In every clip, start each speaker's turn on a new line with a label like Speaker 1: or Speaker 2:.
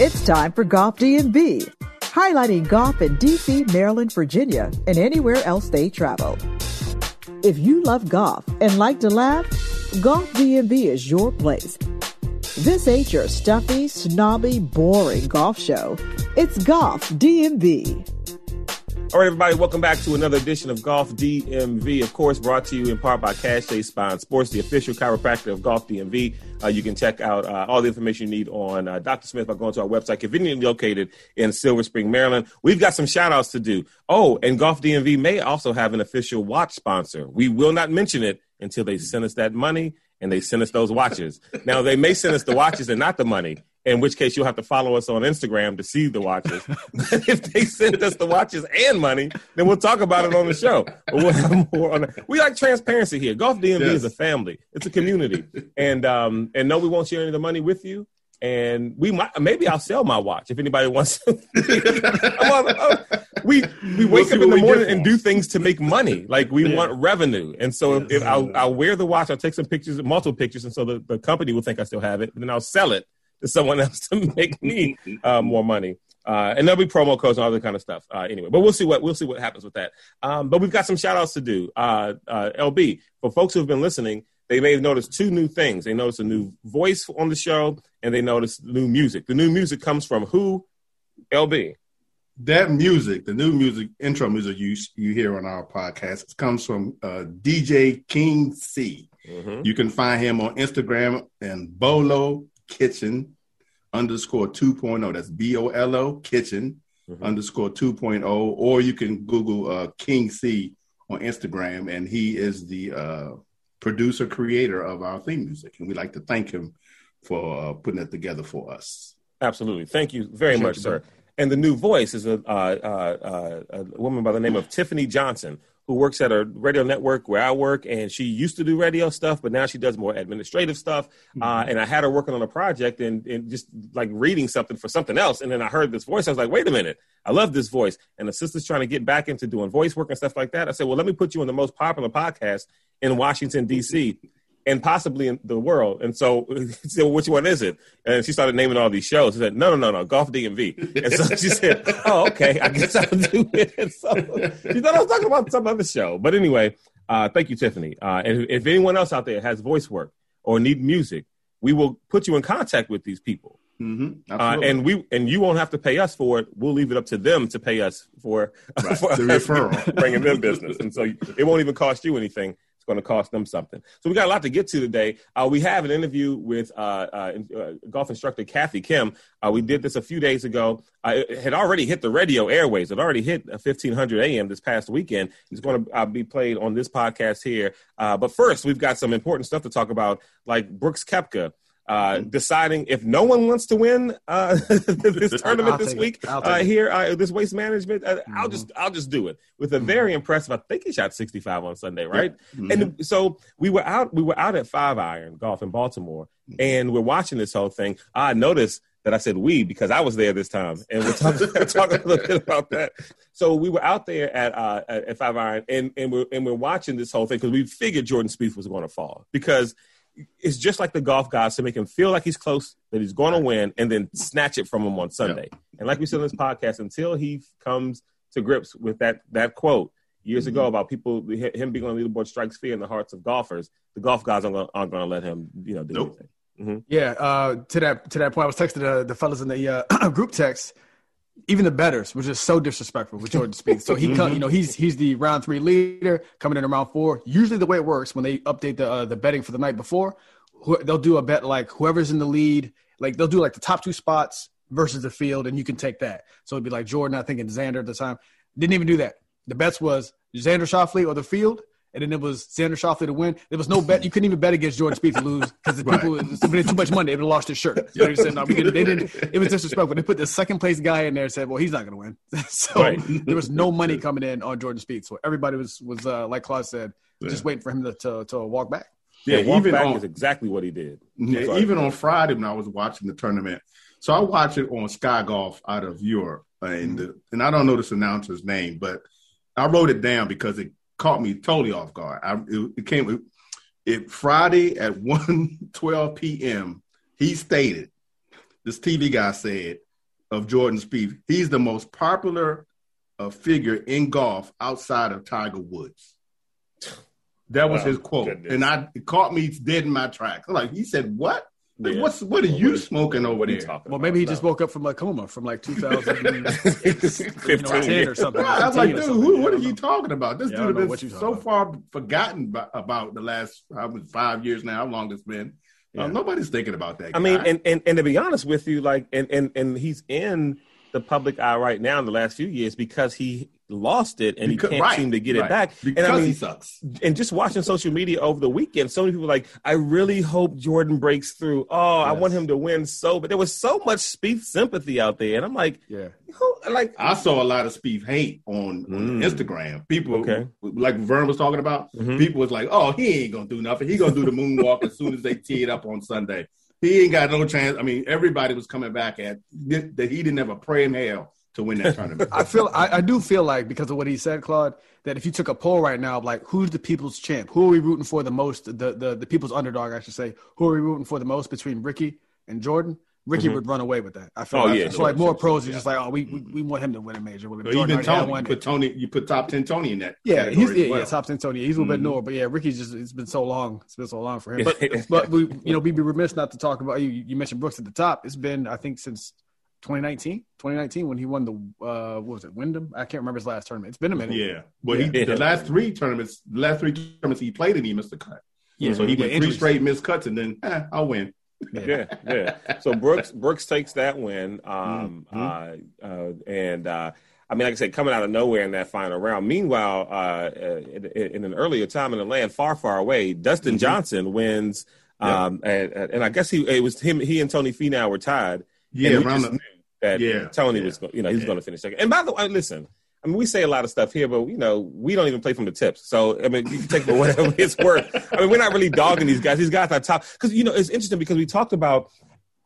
Speaker 1: It's time for Golf DMV, highlighting golf in DC, Maryland, Virginia, and anywhere else they travel. If you love golf and like to laugh, Golf DMV is your place. This ain't your stuffy, snobby, boring golf show. It's Golf DMV.
Speaker 2: All right, everybody, welcome back to another edition of Golf DMV. Of course, brought to you in part by Cache Spine Sports, the official chiropractor of Golf DMV. Uh, you can check out uh, all the information you need on uh, Dr. Smith by going to our website, conveniently located in Silver Spring, Maryland. We've got some shout outs to do. Oh, and Golf DMV may also have an official watch sponsor. We will not mention it until they send us that money and they send us those watches. now, they may send us the watches and not the money in which case you'll have to follow us on Instagram to see the watches. if they send us the watches and money, then we'll talk about it on the show. But we'll on. We like transparency here. Golf DMV yes. is a family. It's a community. And um and no, we won't share any of the money with you. And we might maybe I'll sell my watch if anybody wants. to. oh, we we wake we'll up in the morning and do things to make money. Like we yeah. want revenue, and so yes. if, if I'll, I'll wear the watch, I'll take some pictures, multiple pictures, and so the, the company will think I still have it, and then I'll sell it to someone else to make me uh, more money. Uh, and there'll be promo codes and all that kind of stuff. Uh, anyway, but we'll see what we'll see what happens with that. Um, but we've got some shout outs to do. Uh, uh LB for folks who have been listening, they may have noticed two new things. They noticed a new voice on the show, and they noticed new music. The new music comes from who? LB.
Speaker 3: That music, the new music, intro music you you hear on our podcast, comes from uh, DJ King C. Mm-hmm. You can find him on Instagram and Bolo kitchen underscore 2.0. That's B O L O kitchen mm-hmm. underscore 2.0. Or you can Google uh, King C on Instagram, and he is the uh, producer creator of our theme music. And we'd like to thank him for uh, putting it together for us.
Speaker 2: Absolutely. Thank you very Appreciate much, you, sir. And the new voice is a, uh, uh, uh, a woman by the name of Tiffany Johnson, who works at a radio network where I work, and she used to do radio stuff, but now she does more administrative stuff. Mm-hmm. Uh, and I had her working on a project and, and just like reading something for something else. And then I heard this voice. I was like, wait a minute, I love this voice. And the sister's trying to get back into doing voice work and stuff like that. I said, well, let me put you on the most popular podcast in Washington, D.C and possibly in the world. And so he said, well, which one is it? And she started naming all these shows. She said, no, no, no, no, Golf DMV. And so she said, oh, okay, I guess I'll do it. And so she thought I was talking about some other show. But anyway, uh, thank you, Tiffany. Uh, and if, anyone else out there has voice work or need music, we will put you in contact with these people. Mm-hmm, uh, and we and you won't have to pay us for it. We'll leave it up to them to pay us for, right, for the referral, bringing them business, and so it won't even cost you anything going to cost them something. So we got a lot to get to today. Uh, we have an interview with uh, uh, uh golf instructor Kathy Kim. Uh, we did this a few days ago. Uh, it had already hit the radio airways. It already hit 1500 AM this past weekend. It's going to be played on this podcast here. but first, we've got some important stuff to talk about, like Brooks Koepka uh, deciding if no one wants to win uh, this tournament this week uh, here, uh, this waste management, uh, mm-hmm. I'll just I'll just do it with a mm-hmm. very impressive. I think he shot 65 on Sunday, right? Mm-hmm. And so we were out we were out at Five Iron Golf in Baltimore, mm-hmm. and we're watching this whole thing. I noticed that I said we because I was there this time, and we're talking, talking a little bit about that. So we were out there at uh, at Five Iron, and and we're and we're watching this whole thing because we figured Jordan Spieth was going to fall because it's just like the golf gods to make him feel like he's close, that he's going to win, and then snatch it from him on Sunday. And like we said in this podcast, until he comes to grips with that that quote years mm-hmm. ago about people him being on the leaderboard strikes fear in the hearts of golfers, the golf gods aren't going, aren't to let him you know do nope. anything.
Speaker 4: Mm-hmm. Yeah, uh, to that to that point, I was texting the, the fellas in the uh, group text even the betters was just so disrespectful with Jordan Spieth. So he, mm-hmm. you know, he's he's the round three leader coming in around four. Usually, the way it works when they update the uh, the betting for the night before, wh- they'll do a bet like whoever's in the lead, like they'll do like the top two spots versus the field, and you can take that. So it'd be like Jordan, I think, and Xander at the time. Didn't even do that. The bets was Xander Schauffele or the field, and then it was Xander Schauffele to win. There was no bet. You couldn't even bet against Jordan Spieth to lose because the right. people spending too much money. They would have lost his shirt. You know what I'm saying? No, they didn't. It was disrespectful. They put the second place guy in there and said, "Well, he's not going to win." so right. there was no money coming in on Jordan Spieth. So everybody was was uh, like Claude said, yeah. just waiting for him to, to, to walk back.
Speaker 2: Yeah, yeah even back on, is exactly what he did.
Speaker 3: Yeah, even on Friday when I was watching the tournament, so I watched it on Sky Golf out of Europe, and mm-hmm. the, and I don't know this announcer's name, but I wrote it down because it caught me totally off guard. I, it, it came it, it Friday at 1 12 p.m. He stated, this TV guy said, of Jordan Spieth, he's the most popular uh, figure in golf outside of Tiger Woods. That was oh, his quote, goodness. and I it caught me dead in my tracks. Like he said, "What? Like, yeah. What's what are well, you what smoking over there?"
Speaker 4: Well, about? maybe he just woke up from a coma from like 2010 or something.
Speaker 3: I was like, dude, who, what are you talking about? This yeah, dude has been so far forgotten by, about the last five years now. How long it's been? Yeah. Um, nobody's thinking about that.
Speaker 2: I mean, and, and and to be honest with you, like, and and and he's in the public eye right now in the last few years because he lost it and because, he can't right, seem to get right. it back.
Speaker 3: Because
Speaker 2: and
Speaker 3: I mean, he sucks.
Speaker 2: And just watching social media over the weekend, so many people like, I really hope Jordan breaks through. Oh, yes. I want him to win so, but there was so much Spieth sympathy out there, and I'm like,
Speaker 4: yeah,
Speaker 3: like I saw a lot of Spieth hate on, mm. Instagram. People, okay. like Vern was talking about, mm-hmm. people was like, oh, he ain't gonna do nothing. He gonna do the moonwalk as soon as they tee it up on Sunday. He ain't got no chance. I mean, everybody was coming back at that he didn't have a prayer in hell to win that tournament.
Speaker 4: I feel I, I, do feel like because of what he said, Claude, that if you took a poll right now, like who's the people's champ, who are we rooting for the most, the the the people's underdog, I should say, who are we rooting for the most between Ricky and Jordan? Ricky mm-hmm. would run away with that. I feel. Oh like, yeah. So like more pros are just like, oh, we, we, we want him to win a major.
Speaker 3: Well, even Tony, you put Tony, you put top ten Tony in that.
Speaker 4: Yeah, he's yeah, well. yeah, top ten Tony. He's a little mm-hmm. bit newer, but yeah, Ricky's just it's been so long. It's been so long for him. But but we you know we'd be remiss not to talk about you. You mentioned Brooks at the top. It's been I think since 2019, 2019 when he won the uh what was it, Wyndham? I can't remember his last tournament. It's been a minute.
Speaker 3: Yeah. Well, yeah. he the last three tournaments, the last three tournaments he played in, he missed the cut. Yeah. So he yeah, went three straight missed cuts, and then eh, I'll win.
Speaker 2: yeah, yeah. So Brooks Brooks takes that win, um, mm-hmm. uh, uh, and uh, I mean, like I said, coming out of nowhere in that final round. Meanwhile, uh, in, in, an earlier time in the land, far, far away, Dustin mm-hmm. Johnson wins, um, and, and, I guess he it was him. He and Tony Finau were tied.
Speaker 3: Yeah, around the,
Speaker 2: that yeah, Tony yeah, was, you know, he was yeah. going to finish second. And by the way, listen, I mean, we say a lot of stuff here, but you know, we don't even play from the tips. So I mean, you can take for whatever it's worth. I mean, we're not really dogging these guys. These guys are top because you know it's interesting because we talked about.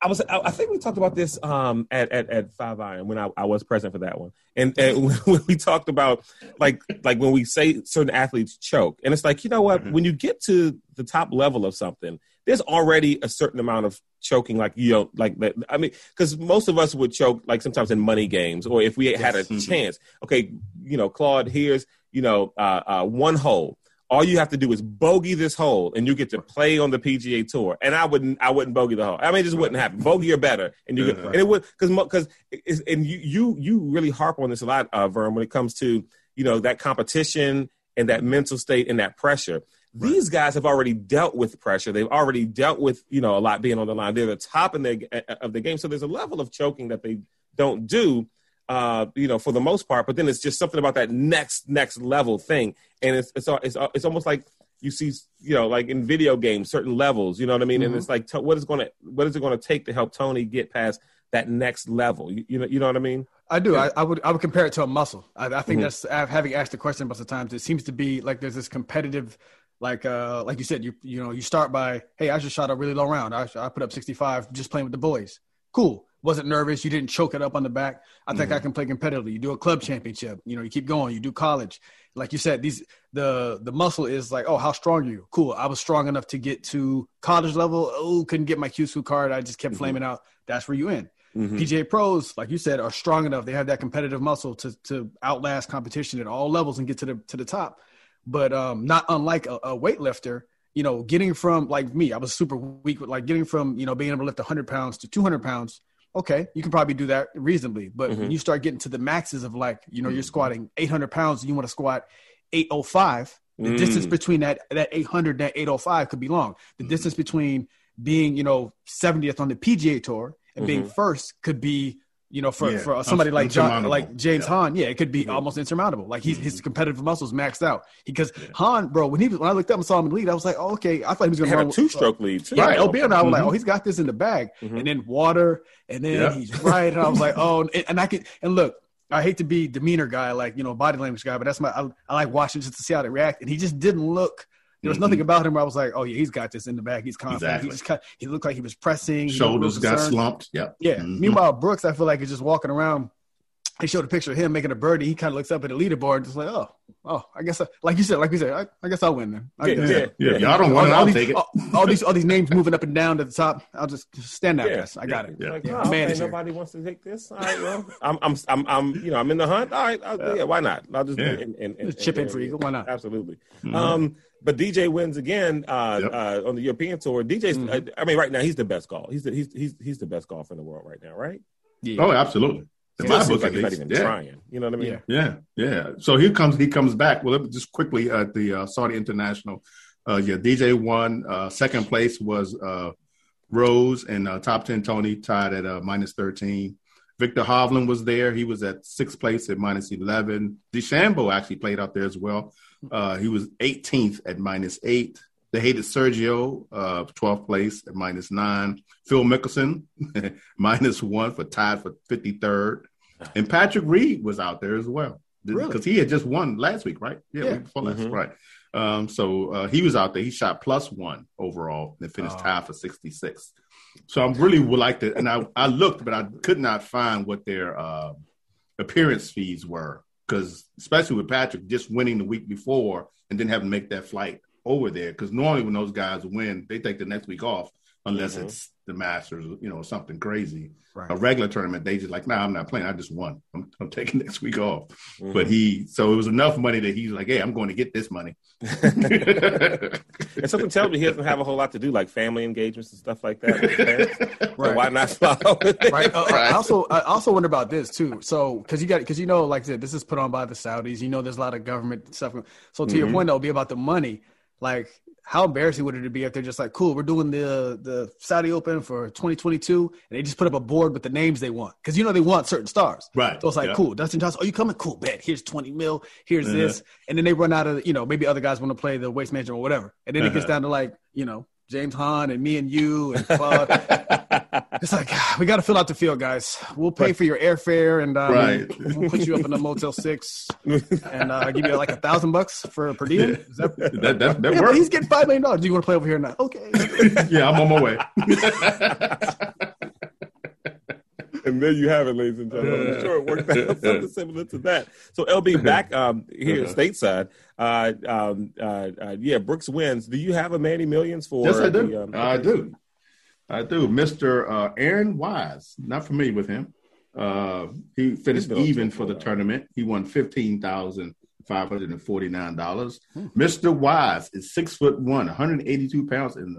Speaker 2: I was. I think we talked about this um, at, at, at Five Iron when I, I was present for that one, and, and when we talked about like like when we say certain athletes choke, and it's like you know what, mm-hmm. when you get to the top level of something, there's already a certain amount of choking, like you know, like that. I mean, because most of us would choke like sometimes in money games, or if we yes. had a mm-hmm. chance. Okay, you know, Claude, here's you know uh, uh, one hole. All you have to do is bogey this hole, and you get to play on the PGA Tour. And I wouldn't, I wouldn't bogey the hole. I mean, it just wouldn't happen. Bogey or better, and you, and it would because because and you you you really harp on this a lot, uh, Vern, when it comes to you know that competition and that mental state and that pressure. These guys have already dealt with pressure. They've already dealt with you know a lot being on the line. They're the top in the of the game, so there's a level of choking that they don't do, uh, you know, for the most part. But then it's just something about that next next level thing, and it's it's it's, it's almost like you see, you know, like in video games, certain levels. You know what I mean? Mm-hmm. And it's like, what is going to what is it going to take to help Tony get past that next level? You, you know, you know what I mean?
Speaker 4: I do. I, I, would. I would compare it to a muscle. I, I think mm-hmm. that's having asked the question a bunch of times. It seems to be like there's this competitive like uh like you said you you know you start by hey i just shot a really low round. I, I put up 65 just playing with the boys. Cool. Wasn't nervous. You didn't choke it up on the back. I think mm-hmm. i can play competitively. You do a club championship. You know you keep going. You do college. Like you said these the the muscle is like oh how strong are you? Cool. I was strong enough to get to college level. Oh couldn't get my q card. I just kept mm-hmm. flaming out. That's where you in mm-hmm. pga pros like you said are strong enough. They have that competitive muscle to to outlast competition at all levels and get to the to the top but um, not unlike a, a weightlifter, you know, getting from like me, I was super weak with like getting from, you know, being able to lift 100 pounds to 200 pounds. Okay, you can probably do that reasonably. But mm-hmm. when you start getting to the maxes of like, you know, you're mm-hmm. squatting 800 pounds and you want to squat 805, the mm. distance between that that 800 that 805 could be long. The mm-hmm. distance between being, you know, 70th on the PGA Tour and being mm-hmm. first could be you know, for, yeah, for somebody like John, like James yeah. Hahn, yeah, it could be almost insurmountable. Like he's, mm-hmm. his competitive muscles maxed out. Because yeah. Hahn, bro, when he when I looked up and saw him in lead, I was like, oh, okay, I thought he was going to
Speaker 2: have a two stroke uh, lead. Too.
Speaker 4: Yeah, LB and I were mm-hmm. like, oh, he's got this in the bag. Mm-hmm. And then water, and then he's right. And I was like, oh, and, and I could and look, I hate to be demeanor guy, like you know, body language guy, but that's my I, I like watching just to see how they react. And he just didn't look there was mm-hmm. nothing about him where I was like, oh yeah, he's got this in the bag. He's confident. Exactly. He, he looked like he was pressing.
Speaker 3: Shoulders got slumped. Yep.
Speaker 4: Yeah. Mm-hmm. Meanwhile, Brooks, I feel like is just walking around they showed a picture of him making a birdie. He kind of looks up at the leaderboard, just like, oh, oh, I guess, I, like you said, like we said, I, I guess I'll win then. I
Speaker 2: Yeah,
Speaker 4: guess.
Speaker 2: yeah,
Speaker 3: Yeah, y'all don't want it, I'll
Speaker 4: these,
Speaker 3: take it.
Speaker 4: All, all these, all these names moving up and down to the top. I'll just, just stand out,
Speaker 2: Yeah.
Speaker 4: guys. I got it.
Speaker 3: Yeah.
Speaker 2: Like,
Speaker 4: Yeah,
Speaker 2: oh,
Speaker 4: man
Speaker 2: okay,
Speaker 4: is
Speaker 2: nobody wants to take this. All right, well, I'm, I'm, I'm, I'm, you know, I'm in the hunt. All right, I'll, yeah. why not? I'll just
Speaker 3: Yeah.
Speaker 2: and, and, and,
Speaker 4: Just chip in
Speaker 2: and-
Speaker 4: for you. Why not?
Speaker 2: Absolutely.
Speaker 3: Mhm.
Speaker 2: Um, but DJ wins again uh,
Speaker 3: Yep.
Speaker 2: uh, on the European tour. DJ's, uh, I mean, right now he's the best golf. He's the he's he's he's the best golfer in the world right now, right?
Speaker 4: Yeah.
Speaker 3: Oh, absolutely. In my book,
Speaker 2: like
Speaker 3: at
Speaker 2: he's not even
Speaker 3: Yeah.
Speaker 2: trying. You know what I mean?
Speaker 4: Yeah.
Speaker 3: Yeah, yeah. So he comes. He comes back. Well, let me just quickly at the uh, Saudi International. Uh, yeah, DJ won. Uh, second place was uh, Rose, and uh, top ten Tony tied at uh, minus thirteen. Viktor Hovland was there. He was at sixth place at minus eleven. DeChambeau actually played out there as well. Uh, he was 18th at minus eight. They hated Sergio, uh, 12th place at minus nine. Phil Mickelson, minus one for tied for 53rd. And Patrick Reed was out there as well because
Speaker 4: Really?
Speaker 3: he had just won last week, right? Yeah,
Speaker 4: Yeah.
Speaker 3: week before last,
Speaker 2: Mhm.
Speaker 3: right. Um, so uh, he was out there. He shot plus one overall and finished
Speaker 4: Oh.
Speaker 3: tied for 66. So I'm really would like to, and I, I looked, but I could not find what their uh, appearance fees were because, especially with Patrick just winning the week before and then having to make that flight over there. Because normally when those guys win, they take the next week off unless
Speaker 2: Mhm.
Speaker 3: it's the Masters, you know, something crazy.
Speaker 4: Right.
Speaker 3: A regular tournament, they just like, nah, I'm not playing. I just won. I'm, I'm taking next week off.
Speaker 2: Mhm.
Speaker 3: But he, so it was enough money that he's like, hey, I'm going to get this money.
Speaker 2: and something tells me he doesn't have a whole lot to do, like family engagements and stuff like that. with his parents. So
Speaker 4: Right.
Speaker 2: why not follow?
Speaker 4: right. Uh,
Speaker 3: Right.
Speaker 4: I also, I also wonder about this too. So, because you got, because you know, like I said, this is put on by the Saudis. You know, there's a lot of government stuff. So, to your
Speaker 3: Mhm.
Speaker 4: point, though, be about the money. Like, how embarrassing would it be if they're just like, "Cool, we're doing the the Saudi Open for 2022," and they just put up a board with the names they want because you know they want certain stars.
Speaker 3: Right.
Speaker 4: So it's like,
Speaker 3: Yeah.
Speaker 4: cool, Dustin Johnson, oh, you coming? Cool, bet. Here's 20 mil. Here's
Speaker 3: Uh-huh.
Speaker 4: this. And then they run out of, you know, maybe other guys want to play the waste management or whatever. And then it gets
Speaker 3: Uh-huh.
Speaker 4: down to like, you know, James Hahn and me and you and Claude. it's like, we got to fill out the field, guys. We'll pay for your airfare and um,
Speaker 3: Right.
Speaker 4: we'll put you up in a Motel 6 and uh, give you like a thousand bucks for a per diem. Is that,
Speaker 3: that, that, that
Speaker 4: yeah,
Speaker 3: works.
Speaker 4: he's getting $5 million. Do you want to play over here now? Okay.
Speaker 3: yeah, I'm on my way.
Speaker 2: And there you have it, ladies and gentlemen. I'm sure it worked out something similar to that. So LB back um, here
Speaker 3: Uh-huh.
Speaker 2: stateside. Uh, um, uh, uh, yeah, Brooks wins. Do you have a Manny Millions for?
Speaker 3: yes, I do.
Speaker 2: The, um,
Speaker 3: I do. I do. Mr. Uh, Aaron Wise, not familiar with him. Uh, he finished even for the tournament. He won fifteen thousand five hundred and forty nine dollars.
Speaker 2: Hmm.
Speaker 3: Mr. Wise is six foot one, one hundred eighty two pounds, and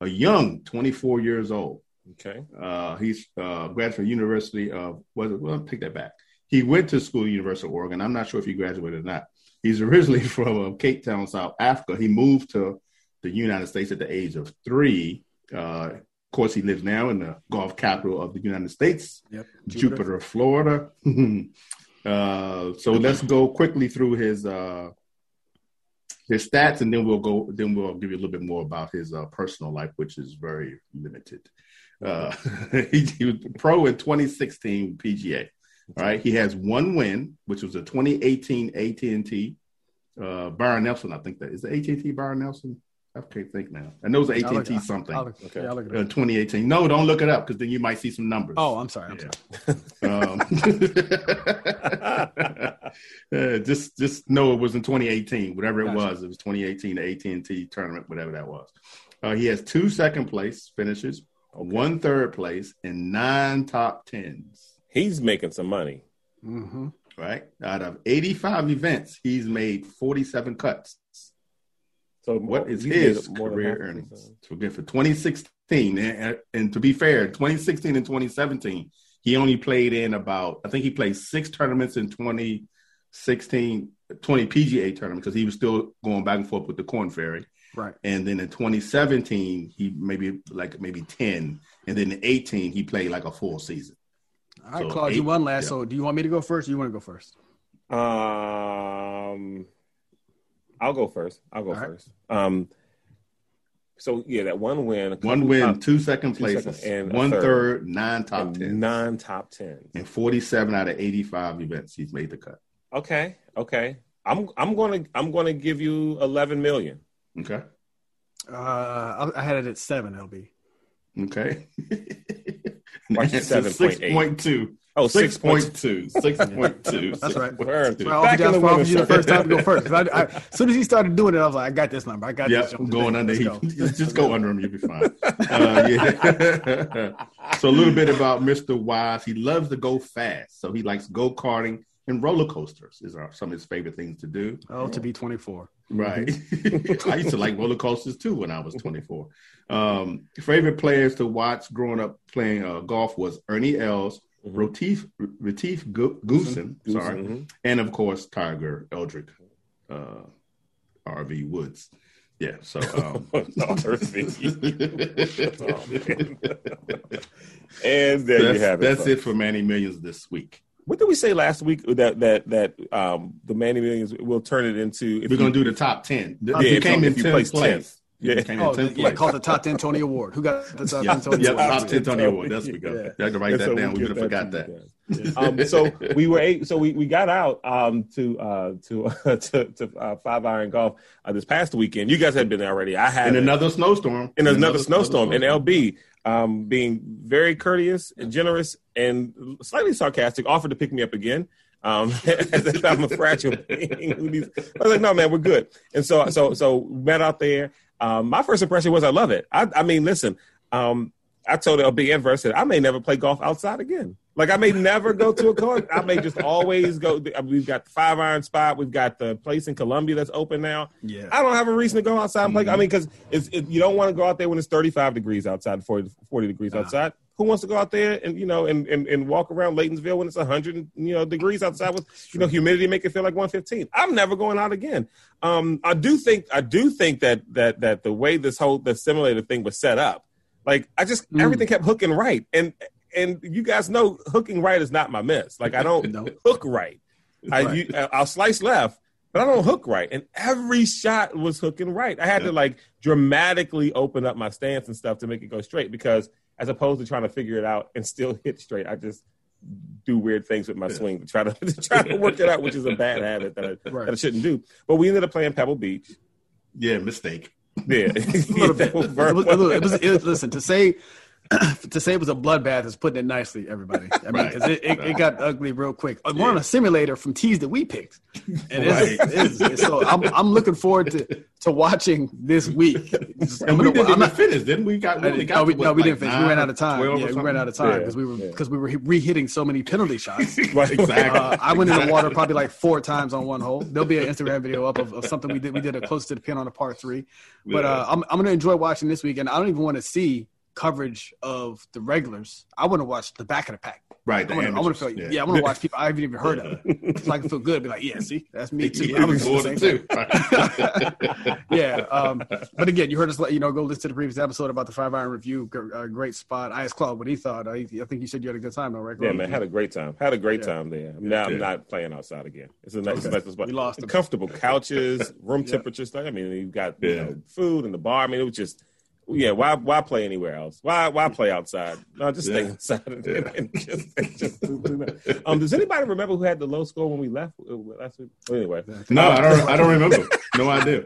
Speaker 3: a young twenty four years old.
Speaker 2: Okay.
Speaker 3: Uh, he's uh, graduated from University of was it? Well, take that back. He went to school, University of Oregon. I'm not sure if he graduated or not. He's originally from uh, Cape Town, South Africa. He moved to the United States at the age of three. Uh, of course, he lives now in the golf capital of the United States,
Speaker 4: Yep.
Speaker 3: Jupiter, Florida. uh, so let's go quickly through his uh, his stats, and then we'll go. Then we'll give you a little bit more about his uh, personal life, which is very limited. Uh, he, he was pro in 2016 PGA. All right, he has one win, which was a 2018 AT&T. Uh, Byron Nelson, I think that is the AT&T Byron Nelson. I can't think now. I know it's
Speaker 4: I'll look-
Speaker 3: AT&T something.
Speaker 4: I'll look,
Speaker 2: Okay.
Speaker 4: yeah, I'll look it
Speaker 3: Uh, 2018. No, don't look it up because then you might see some numbers.
Speaker 4: Oh, I'm sorry. I'm
Speaker 3: Yeah.
Speaker 4: sorry.
Speaker 3: Um, uh, just just know it was in 2018, whatever it
Speaker 4: Gotcha.
Speaker 3: was. It was 2018, the AT&T tournament, whatever that was. Uh, he has two second place finishes, one third place, and nine top tens.
Speaker 2: He's making some money.
Speaker 4: hmm
Speaker 3: Right out of 85 events, he's made 47 cuts.
Speaker 2: So
Speaker 3: What is his
Speaker 2: made more than
Speaker 3: career earnings? So again, for 2016, and, and to be fair, 2016 and 2017, he only played in about, I think he played six tournaments in 2016, 20 PGA tournaments because he was still going back and forth with the Korn Ferry.
Speaker 4: Right.
Speaker 3: And then in 2017, he maybe like maybe 10. And then in 18, he played like a full season.
Speaker 4: All right,
Speaker 3: So
Speaker 4: Claude, you
Speaker 3: eight-
Speaker 4: won last.
Speaker 3: yeah.
Speaker 4: So do you want me to go first or you want to go first?
Speaker 2: Um, I'll go first. I'll go
Speaker 4: All right.
Speaker 2: first. Um, so yeah, that one win,
Speaker 3: One win,
Speaker 2: top-
Speaker 3: two second places,
Speaker 2: second and
Speaker 3: one
Speaker 2: third.
Speaker 3: third, nine top
Speaker 2: and
Speaker 3: 10.
Speaker 2: nine top ten,
Speaker 3: And 47 out of 85 events, he's made the cut.
Speaker 2: Okay, okay. I'm I'm gonna I'm gonna give you eleven million.
Speaker 3: Okay.
Speaker 4: Uh, I, I had it at seven. LB.
Speaker 3: Okay.
Speaker 2: Why is it
Speaker 3: Answer
Speaker 2: 7.8?
Speaker 3: 6.2. Six point two. Six point two.
Speaker 4: That's right.
Speaker 2: Word.
Speaker 4: Well,
Speaker 2: Back in the
Speaker 4: for you the first time to go first. 'Cause I, I, as soon as he started doing it, I was like, I got this number. I got
Speaker 3: Yep,
Speaker 4: this.
Speaker 3: I'm going under.
Speaker 4: Let's
Speaker 3: He,
Speaker 4: go.
Speaker 3: just go under him. You'll be fine. Uh, yeah. so a little bit about Mr. Wise. He loves to go fast, so he likes go karting and roller coasters. Is are some of his favorite things to do.
Speaker 4: Oh, to be 24.
Speaker 3: Right. I used to like roller coasters too when I was 24. Um, favorite players to watch growing up playing uh, golf was Ernie Els, Retief, Retief Gu- Goosen, sorry,
Speaker 2: Mhm.
Speaker 3: and of course Tiger Eldrick, uh, RV Woods. Yeah. So. Um,
Speaker 2: and there
Speaker 3: that's
Speaker 2: you have it.
Speaker 3: that's
Speaker 2: folks.
Speaker 3: it for Manny Millions this week.
Speaker 2: What did we say last week? That that that um, the Manny Millions will turn it into. If
Speaker 3: We're going to do the top 10.
Speaker 2: Yeah,
Speaker 3: you
Speaker 2: if
Speaker 3: came
Speaker 2: you-
Speaker 3: in
Speaker 2: if you
Speaker 3: 10th
Speaker 2: place
Speaker 3: place.
Speaker 2: 10th.
Speaker 3: You
Speaker 2: Yeah.
Speaker 3: came in
Speaker 4: Oh,
Speaker 3: 10th
Speaker 4: yeah,
Speaker 3: place.
Speaker 4: called the top 10 Tony Award. Who got the top
Speaker 3: Yeah,
Speaker 4: 10 Tony
Speaker 3: yeah,
Speaker 4: Award?
Speaker 3: top 10 Tony Award. That's we go.
Speaker 2: Yeah.
Speaker 3: You have to write
Speaker 2: And
Speaker 3: that
Speaker 2: so
Speaker 3: down. We
Speaker 2: get
Speaker 3: would have forgot
Speaker 2: to
Speaker 3: that.
Speaker 2: you um, so we were eight, so we, we got out um, to uh, to to, to uh, five iron golf uh, this past weekend. You guys had been there already. I had
Speaker 3: In another snowstorm.
Speaker 2: in another, snowstorm. And LB um, being very courteous and generous and slightly sarcastic offered to pick me up again. Um, as if I'm a fragile being. I was like, no, man, we're good. And so so so we met out there. Um, my first impression was I love it. I, I mean, listen. Um, I told LB and Verse that I may never play golf outside again. Like I may never go to a course. I may just always go. We've got the five iron spot. We've got the place in Columbia that's open now.
Speaker 4: Yeah.
Speaker 2: I don't have a reason to go outside and play. I mean, because it, you don't want to go out there when it's 35 degrees outside, 40, 40 degrees outside. Who wants to go out there and you know and, and, and walk around Laytonsville when it's 100 you know degrees outside with you know humidity make it feel like 115? I'm never going out again. Um, I do think I do think that that that the way this whole the simulator thing was set up, like I just everything kept hooking right and. And you guys know hooking right is not my miss. Like I don't
Speaker 4: No.
Speaker 2: hook right. I,
Speaker 4: Right.
Speaker 2: you, I'll slice left, but I don't hook right. And every shot was hooking right. I had to like dramatically open up my stance and stuff to make it go straight because as opposed to trying to figure it out and still hit straight, I just do weird things with my swing to try to, to try to work it out, which is a bad habit that I,
Speaker 4: Right.
Speaker 2: that I shouldn't do. But we ended up playing Pebble Beach.
Speaker 3: Yeah, mistake.
Speaker 2: Yeah,
Speaker 4: a little bit. It was, it was, it was, it was- listen to say to say it was a bloodbath is putting it nicely. Everybody, I mean,
Speaker 3: Right.
Speaker 4: it, it, it got ugly real quick. Uh, We're on a simulator from tees that we picked, and
Speaker 3: Right.
Speaker 4: it's- it's- so I'm I'm looking forward to to watching this week. I'm
Speaker 3: And we
Speaker 4: gonna-
Speaker 3: didn't
Speaker 4: I'm not-
Speaker 3: finish, didn't we? Got, we only got
Speaker 4: no, we,
Speaker 3: what,
Speaker 4: no, we
Speaker 3: like
Speaker 4: didn't finish. We ran out of time. Yeah, we ran out of time
Speaker 2: Yeah,
Speaker 4: because we were
Speaker 2: yeah.
Speaker 4: because we were re-hitting so many penalty shots.
Speaker 2: Right.
Speaker 3: Exactly.
Speaker 4: Uh, I went in the water probably like four times on one hole. There'll be an Instagram video up of, of something we did. We did a close to the pin on a par three. But uh, I'm I'm gonna enjoy watching this weekend. I don't even want to see coverage of the regulars. I want to watch the back of the pack.
Speaker 3: Right.
Speaker 4: I want to. I want to feel. Yeah, I want to watch people I haven't even heard of, so I can feel good. Be like, yeah, see, that's me too.
Speaker 3: Yeah,
Speaker 4: I was
Speaker 3: we
Speaker 4: doing the same
Speaker 3: too.
Speaker 4: yeah. Um, but again, you heard us. You know, go listen to the previous episode about the five iron review. Gr- Uh, great spot. I asked Claude what he thought. I, I think you said you had a good time, though, right?
Speaker 2: Yeah, man, had a great time. Had a great
Speaker 4: Yeah.
Speaker 2: time there. Now I'm not playing outside again. It's a nice, it's a nice spot.
Speaker 4: We lost
Speaker 2: comfortable couches, room temperature stuff. I mean, you got you know, food in the bar. I mean, it was just yeah. Why why play anywhere else? Why why play outside? No, just stay
Speaker 3: Yeah.
Speaker 2: inside. And,
Speaker 3: Yeah.
Speaker 2: and just, and just do that. um, does anybody remember who had the low score when we left uh, last week? Well, anyway,
Speaker 3: No, I don't. I don't remember. No idea.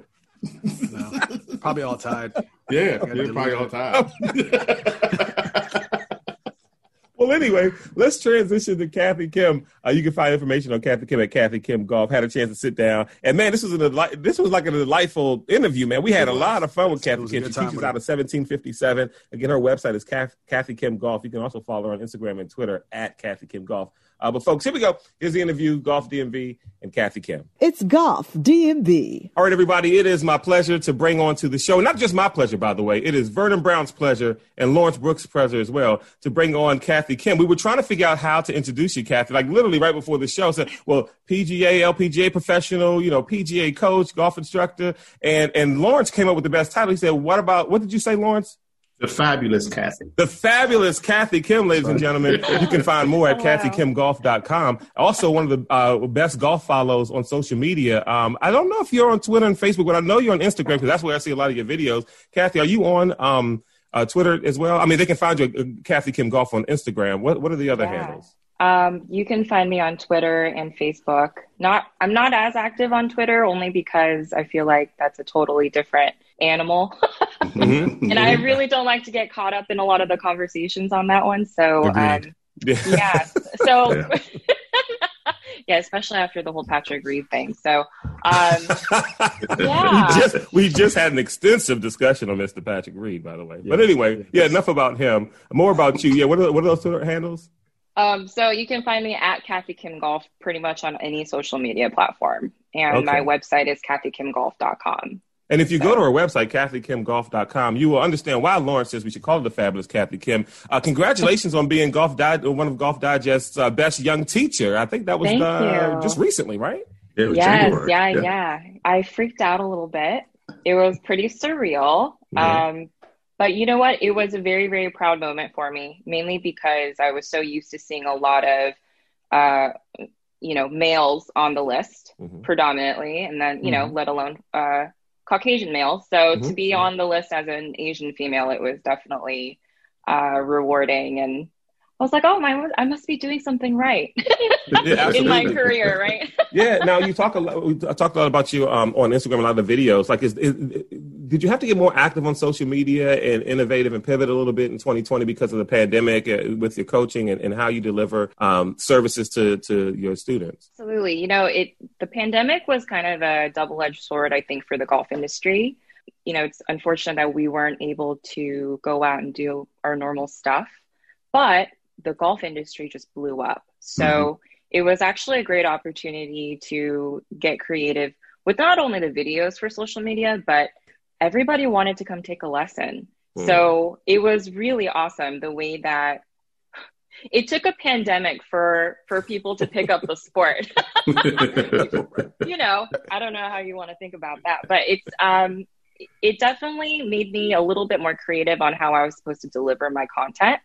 Speaker 4: No. Probably all tied.
Speaker 3: Yeah, you're probably all time.
Speaker 2: Well, anyway, let's transition to Kathy Kim. Uh, you can find information on Kathy Kim at Kathy Kim Golf. Had a chance to sit down, and man, this was a deli- this was like a delightful interview. Man, we had a lot of fun with Kathy Kim. She teaches out of 1757. Again, her website is Kath- Kathy Kim Golf. You can also follow her on Instagram and Twitter at Kathy Kim Golf. Uh, but folks, here we go. Here's the interview: Golf DMV and Kathy Kim.
Speaker 1: It's Golf DMV.
Speaker 2: All right, everybody, it is my pleasure to bring on to the show, not just my pleasure, by the way, it is Vernon Brown's pleasure and Lawrence Brooks' pleasure as well to bring on Kathy Kim. We were trying to figure out how to introduce you, Kathy, like literally right before the show. Said, well, PGA, LPGA professional, you know, PGA coach, golf instructor. And, and Lawrence came up with the best title. He said, what about, what did you say, Lawrence?
Speaker 3: The fabulous Kathy.
Speaker 2: The fabulous Kathy Kim, ladies and gentlemen. You can find more at
Speaker 5: Oh, wow.
Speaker 2: kathykimgolf.com. Also, one of the uh, best golf follows on social media. Um, I don't know if you're on Twitter and Facebook, but I know you're on Instagram because that's where I see a lot of your videos. Kathy, are you on um, uh, Twitter as well? I mean, they can find you at uh, Kathy Kim Golf on Instagram. What What are the other
Speaker 5: Yeah.
Speaker 2: handles?
Speaker 5: Um, you can find me on Twitter and Facebook. Not, I'm not as active on Twitter only because I feel like that's a totally different animal,
Speaker 2: Mhm.
Speaker 5: and I really don't like to get caught up in a lot of the conversations on that one. So, um, yeah. So. Yeah. yeah, especially after the whole Patrick Reed thing. So, um,
Speaker 2: yeah. we, just, we just had an extensive discussion on Mr. Patrick Reed, by the way. Yeah. But anyway, yeah, enough about him. More about you. Yeah, what are, what are those Twitter handles?
Speaker 5: Um, so you can find me at Kathy Kim Golf pretty much on any social media platform. And okay. my website is kathykimgolf.com.
Speaker 2: And if you go to our website, kathykimgolf.com, you will understand why Lawrence says we should call it the fabulous Kathy Kim. Uh, congratulations on being Golf Di- one of Golf Digest's uh, best young teacher. I think that was uh, just recently, right?
Speaker 5: Yeah, yes, yeah, yeah, yeah, I freaked out a little bit. It was pretty surreal. Yeah. Um, but you know what? It was a very, very proud moment for me, mainly because I was so used to seeing a lot of, uh, you know, males on the list mm-hmm. predominantly, and then, you mm-hmm. know, let alone uh, Caucasian male. So mm-hmm. to be on the list as an Asian female, it was definitely uh, rewarding. And I was like, oh my, I must be doing something right yeah, in my career, right?
Speaker 2: yeah. Now you talk a lot. We talked a lot about you um, on Instagram. A lot of the videos. Like, is, is, did you have to get more active on social media and innovative and pivot a little bit in 2020 because of the pandemic uh, with your coaching and, and how you deliver um, services to to your students?
Speaker 5: Absolutely. You know, it the pandemic was kind of a double edged sword, I think, for the golf industry. You know, it's unfortunate that we weren't able to go out and do our normal stuff, but the golf industry just blew up. So mm-hmm. it was actually a great opportunity to get creative with not only the videos for social media, but everybody wanted to come take a lesson. Mm. So it was really awesome the way that it took a pandemic for for people to pick up the sport. you know, I don't know how you want to think about that, but it's um it definitely made me a little bit more creative on how I was supposed to deliver my content.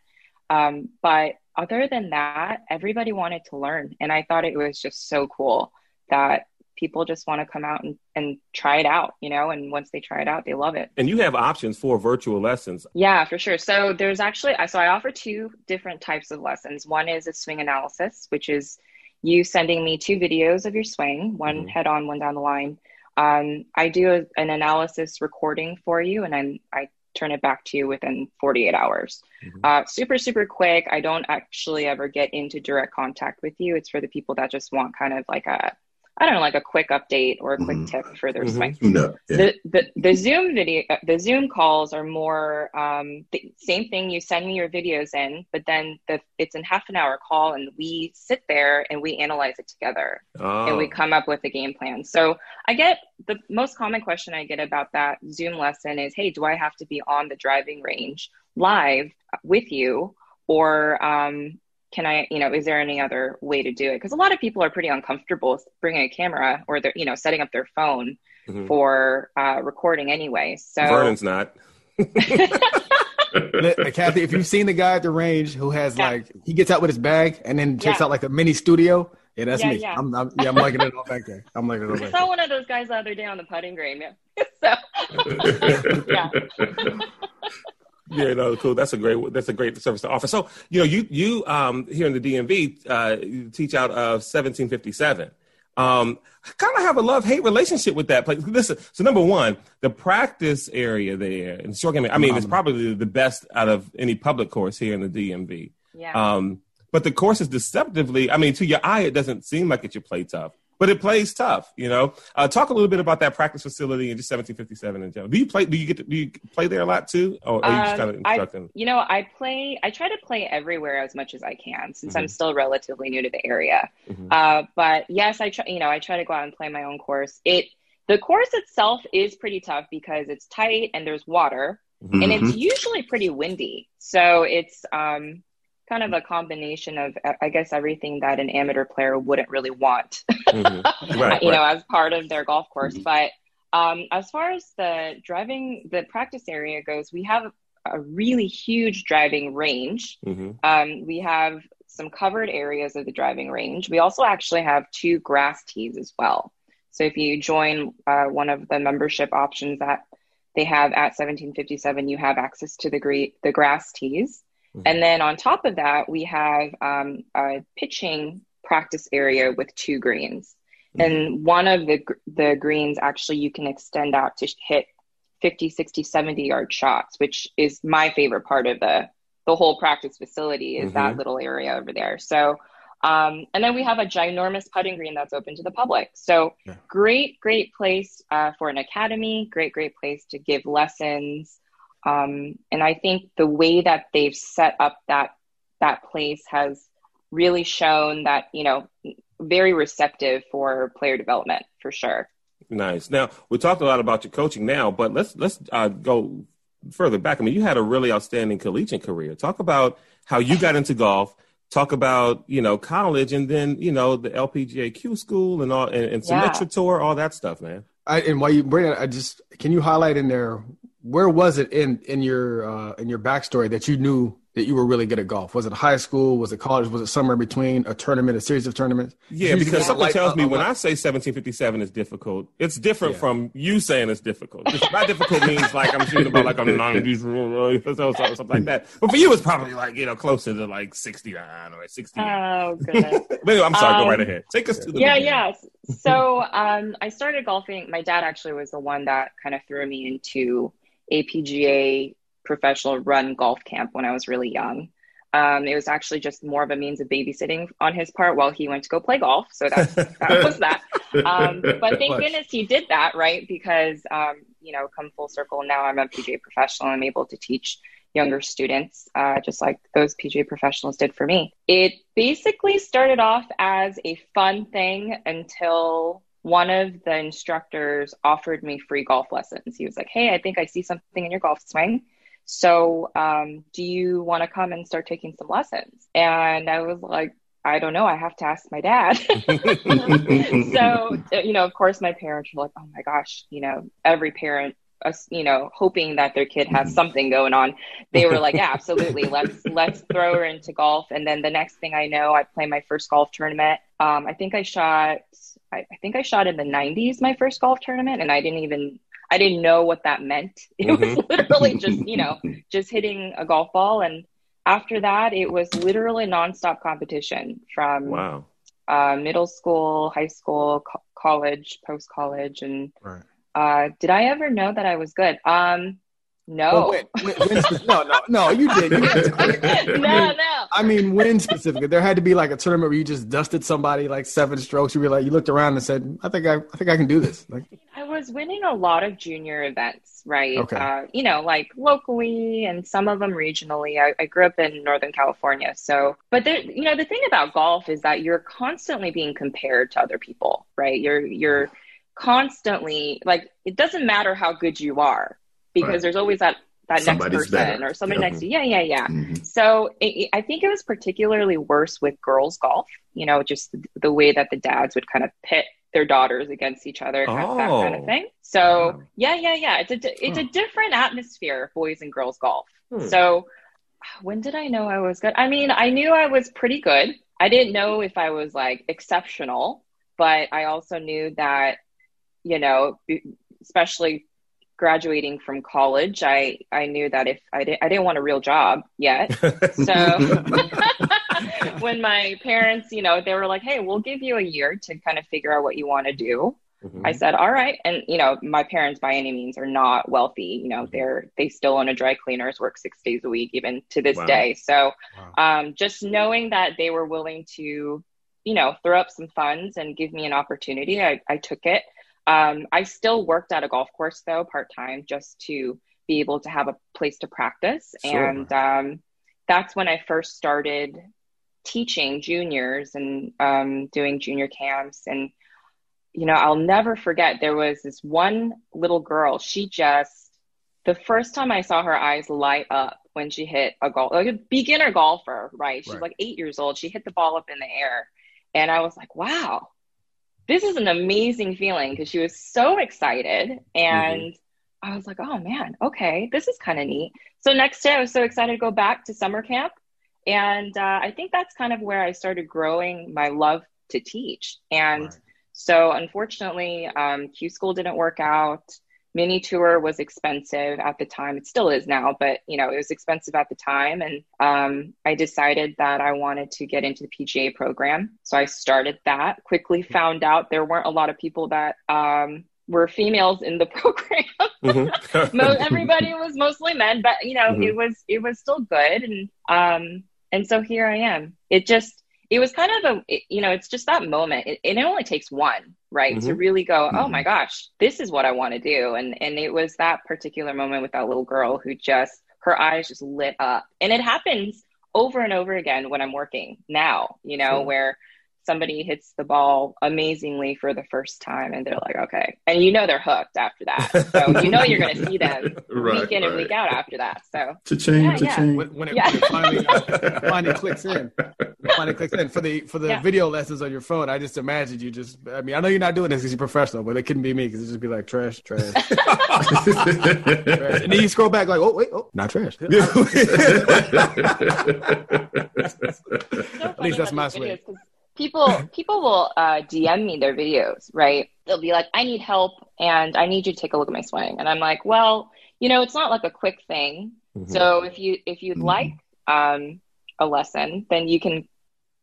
Speaker 5: Um, but other than that, everybody wanted to learn. And I thought it was just so cool that people just want to come out and, and try it out, you know, and once they try it out, they love it.
Speaker 2: And you have options for virtual lessons.
Speaker 5: Yeah, for sure. So there's actually, so I offer two different types of lessons. One is a swing analysis, which is you sending me two videos of your swing, one mm-hmm. head on, one down the line. Um, I do a, an analysis recording for you, and I'm, I turn it back to you within 48 hours. Mm-hmm. Uh, super, super quick. I don't actually ever get into direct contact with you. It's for the people that just want kind of like a I don't know, like a quick update or a quick mm-hmm. tip for their mm-hmm. No, yeah. the, the the Zoom video, uh, the Zoom calls are more um, the same thing. You send me your videos in, but then the, it's an half an hour call, and we sit there and we analyze it together, oh. and we come up with a game plan. So I get the most common question I get about that Zoom lesson is, "Hey, do I have to be on the driving range live with you?" Or um, can I, you know, is there any other way to do it? Because a lot of people are pretty uncomfortable bringing a camera or they're, you know, setting up their phone mm-hmm. for uh, recording anyway. So
Speaker 2: Vernon's not.
Speaker 4: Kathy, if you've seen the guy at the range who has yeah. like he gets out with his bag and then takes yeah. out like a mini studio. Yeah, that's yeah, me. Yeah. I'm, I'm, yeah, I'm liking it all back there. I'm liking it all back
Speaker 5: I saw one of those guys the other day on the putting green. Yeah. so, yeah.
Speaker 2: Yeah, no, cool. That's a great. That's a great service to offer. So, you know, you you um, here in the DMV uh, you teach out of 1757. Um, kind of have a love hate relationship with that place. Listen, so number one, the practice area there in short game. I mean, it's probably the best out of any public course here in the DMV.
Speaker 5: Yeah.
Speaker 2: Um, but the course is deceptively. I mean, to your eye, it doesn't seem like it should play tough but it plays tough. You know, uh, talk a little bit about that practice facility and just 1757 in general. Do you play? Do you get to, do you play there a lot too, or are you just kind of instructing?
Speaker 5: I, you know, I play. I try to play everywhere as much as I can since mm-hmm. I'm still relatively new to the area. Mm-hmm. Uh, but yes, I try. You know, I try to go out and play my own course. It the course itself is pretty tough because it's tight and there's water. Mm-hmm. And it's mm-hmm. usually pretty windy. So it's um kind of a combination of i guess everything that an amateur player wouldn't really want mm-hmm. right, you right. know as part of their golf course mm-hmm. but um, as far as the driving the practice area goes we have a really huge driving range mm-hmm. um, we have some covered areas of the driving range we also actually have two grass tees as well so if you join uh, one of the membership options that they have at 1757 you have access to the, gre- the grass tees Mm-hmm. And then on top of that, we have um, a pitching practice area with two greens. Mm-hmm. And one of the, the greens actually you can extend out to hit 50, 60, 70 yard shots, which is my favorite part of the the whole practice facility is mm-hmm. that little area over there. So, um, and then we have a ginormous putting green that's open to the public. So, yeah. great, great place uh, for an academy. Great, great place to give lessons. Um, and I think the way that they've set up that that place has really shown that you know very receptive for player development for sure.
Speaker 2: Nice. Now we talked a lot about your coaching now, but let's let's uh, go further back. I mean, you had a really outstanding collegiate career. Talk about how you got into golf. Talk about you know college, and then you know the LPGA Q school and all, and, and Symetra yeah. tour, all that stuff, man.
Speaker 4: I, and while you bring it, I just can you highlight in there where was it in in your uh, in your backstory that you knew that you were really good at golf? Was it high school? Was it college? Was it somewhere between a tournament, a series of tournaments?
Speaker 2: Yeah, because something light, tells me uh, when I say 1757 is difficult, it's different yeah. from you saying it's difficult. My difficult means like I'm shooting about like I'm 90s or something like that. But for you, it's probably like, you know, closer to like 69 or 60.
Speaker 5: Oh, goodness.
Speaker 2: anyway, I'm sorry, um, go right um, ahead. Take us to the
Speaker 5: Yeah, beginning. yeah. So um, I started golfing. My dad actually was the one that kind of threw me into APGA professional run golf camp when I was really young. Um, it was actually just more of a means of babysitting on his part while he went to go play golf. So that, that was that. Um, but thank goodness he did that, right? Because, um, you know, come full circle, now I'm a PGA professional. And I'm able to teach younger students, uh, just like those PGA professionals did for me. It basically started off as a fun thing until one of the instructors offered me free golf lessons. He was like, Hey, I think I see something in your golf swing. So, um, do you want to come and start taking some lessons? And I was like, I don't know. I have to ask my dad. so, you know, of course, my parents were like, oh my gosh, you know, every parent, uh, you know, hoping that their kid has something going on. They were like, yeah, absolutely. Let's, let's throw her into golf. And then the next thing I know, I play my first golf tournament. Um, I think I shot, I, I think I shot in the 90s, my first golf tournament, and I didn't even I didn't know what that meant. It mm-hmm. was literally just, you know, just hitting a golf ball. And after that, it was literally nonstop competition from
Speaker 2: wow.
Speaker 5: uh, middle school, high school, co- college, post college. And right. uh, did I ever know that I was good? Um, no.
Speaker 4: Wait, wait, no, no, no, you did. You
Speaker 5: no, no.
Speaker 4: I mean, when specifically, there had to be like a tournament where you just dusted somebody like seven strokes. You were like, you looked around and said, "I think I, I think I can do this." Like,
Speaker 5: I was winning a lot of junior events, right? Okay. Uh, you know, like locally and some of them regionally. I, I grew up in Northern California, so. But there, you know, the thing about golf is that you're constantly being compared to other people, right? You're you're constantly like it doesn't matter how good you are because right. there's always that that Somebody's next person better. or somebody yeah. next to you. Yeah, yeah, yeah. Mm-hmm. So it, I think it was particularly worse with girls golf. You know, just the, the, way that the dads would kind of pit their daughters against each other, oh. that kind of oh. thing. So yeah, yeah, yeah. It's a it's a different atmosphere, boys and girls golf. Hmm. So when did I know I was good? I mean, I knew I was pretty good. I didn't know if I was like exceptional, but I also knew that, you know, especially graduating from college, I, I knew that if I, did, I didn't want a real job yet. So when my parents, you know, they were like, hey, we'll give you a year to kind of figure out what you want to do. Mm-hmm. I said, all right. And, you know, my parents by any means are not wealthy. You know, mm-hmm. they're, they still own a dry cleaners, work six days a week, even to this wow. day. So wow. um, just knowing that they were willing to, you know, throw up some funds and give me an opportunity, I, I took it. Um, I still worked at a golf course though, part time, just to be able to have a place to practice. Sure. And um, that's when I first started teaching juniors and um, doing junior camps. And, you know, I'll never forget there was this one little girl. She just, the first time I saw her eyes light up when she hit a golf, like a beginner golfer, right? She's right. like eight years old. She hit the ball up in the air. And I was like, wow, this is an amazing feeling because she was so excited and mm-hmm. I was like, oh man, okay, this is kind of neat. So next day I was so excited to go back to summer camp. And uh, I think that's kind of where I started growing my love to teach. And right. so unfortunately, um, Q school didn't work out mini tour was expensive at the time it still is now but you know it was expensive at the time and um, i decided that i wanted to get into the pga program so i started that quickly found out there weren't a lot of people that um, were females in the program. Mm-hmm. Everybody was mostly men, but you know, mm-hmm. it was it was still good, and um, and so here I am. It just it was kind of a it, you know, it's just that moment. It, it only takes one, right, mm-hmm. to really go, oh my mm-hmm. gosh, this is what I want to do, and and it was that particular moment with that little girl who just her eyes just lit up, and it happens over and over again when I'm working now. You know, sure. where somebody hits the ball amazingly for the first time and they're like, okay. And you know they're hooked after that. So you know you're going to see them right, week in right. and week out after that. So
Speaker 3: cha-ching, yeah, cha-ching.
Speaker 4: Yeah. When, when, it, yeah. when, it, finally, uh, finally clicks in, finally clicks in for the for the yeah. video lessons on your phone. I just imagined you just. I mean, I know you're not doing this because you're professional, but it couldn't be me because it'd just be like trash, trash, trash. And then you scroll back like, oh wait, oh, not trash. so At least that's my way
Speaker 5: people people will uh, DM me their videos, right? They'll be like, "I need help, and I need you to take a look at my swing." And I'm like, "Well, you know, it's not like a quick thing. Mm-hmm. So if you if you'd mm-hmm. like um, a lesson, then you can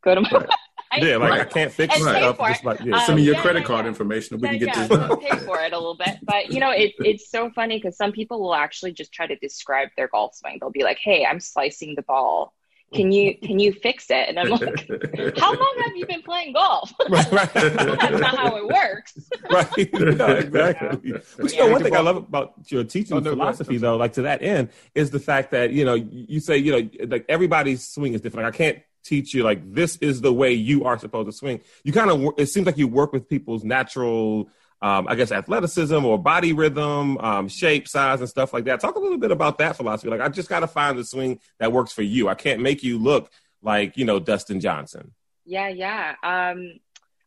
Speaker 5: go to my." Right.
Speaker 2: yeah, like right. I can't fix and stuff. Just like
Speaker 3: yeah. Um, Send me your yeah, credit card yeah. information. We can get this.
Speaker 5: Done. pay for it a little bit, but you know, it, it's so funny because some people will actually just try to describe their golf swing. They'll be like, "Hey, I'm slicing the ball can you can you fix it? And i'm like how long have you been playing golf? Right, right. that's not how it works.
Speaker 2: Right. No, exactly. But you know one thing i love about your teaching oh, no, philosophy though like to that end is the fact that you know you say you know like everybody's swing is different. Like i can't teach you like this is the way you are supposed to swing. You kind of it seems like you work with people's natural um, I guess athleticism or body rhythm, um, shape, size, and stuff like that. Talk a little bit about that philosophy. Like, I just got to find the swing that works for you. I can't make you look like you know Dustin Johnson.
Speaker 5: Yeah, yeah. Um,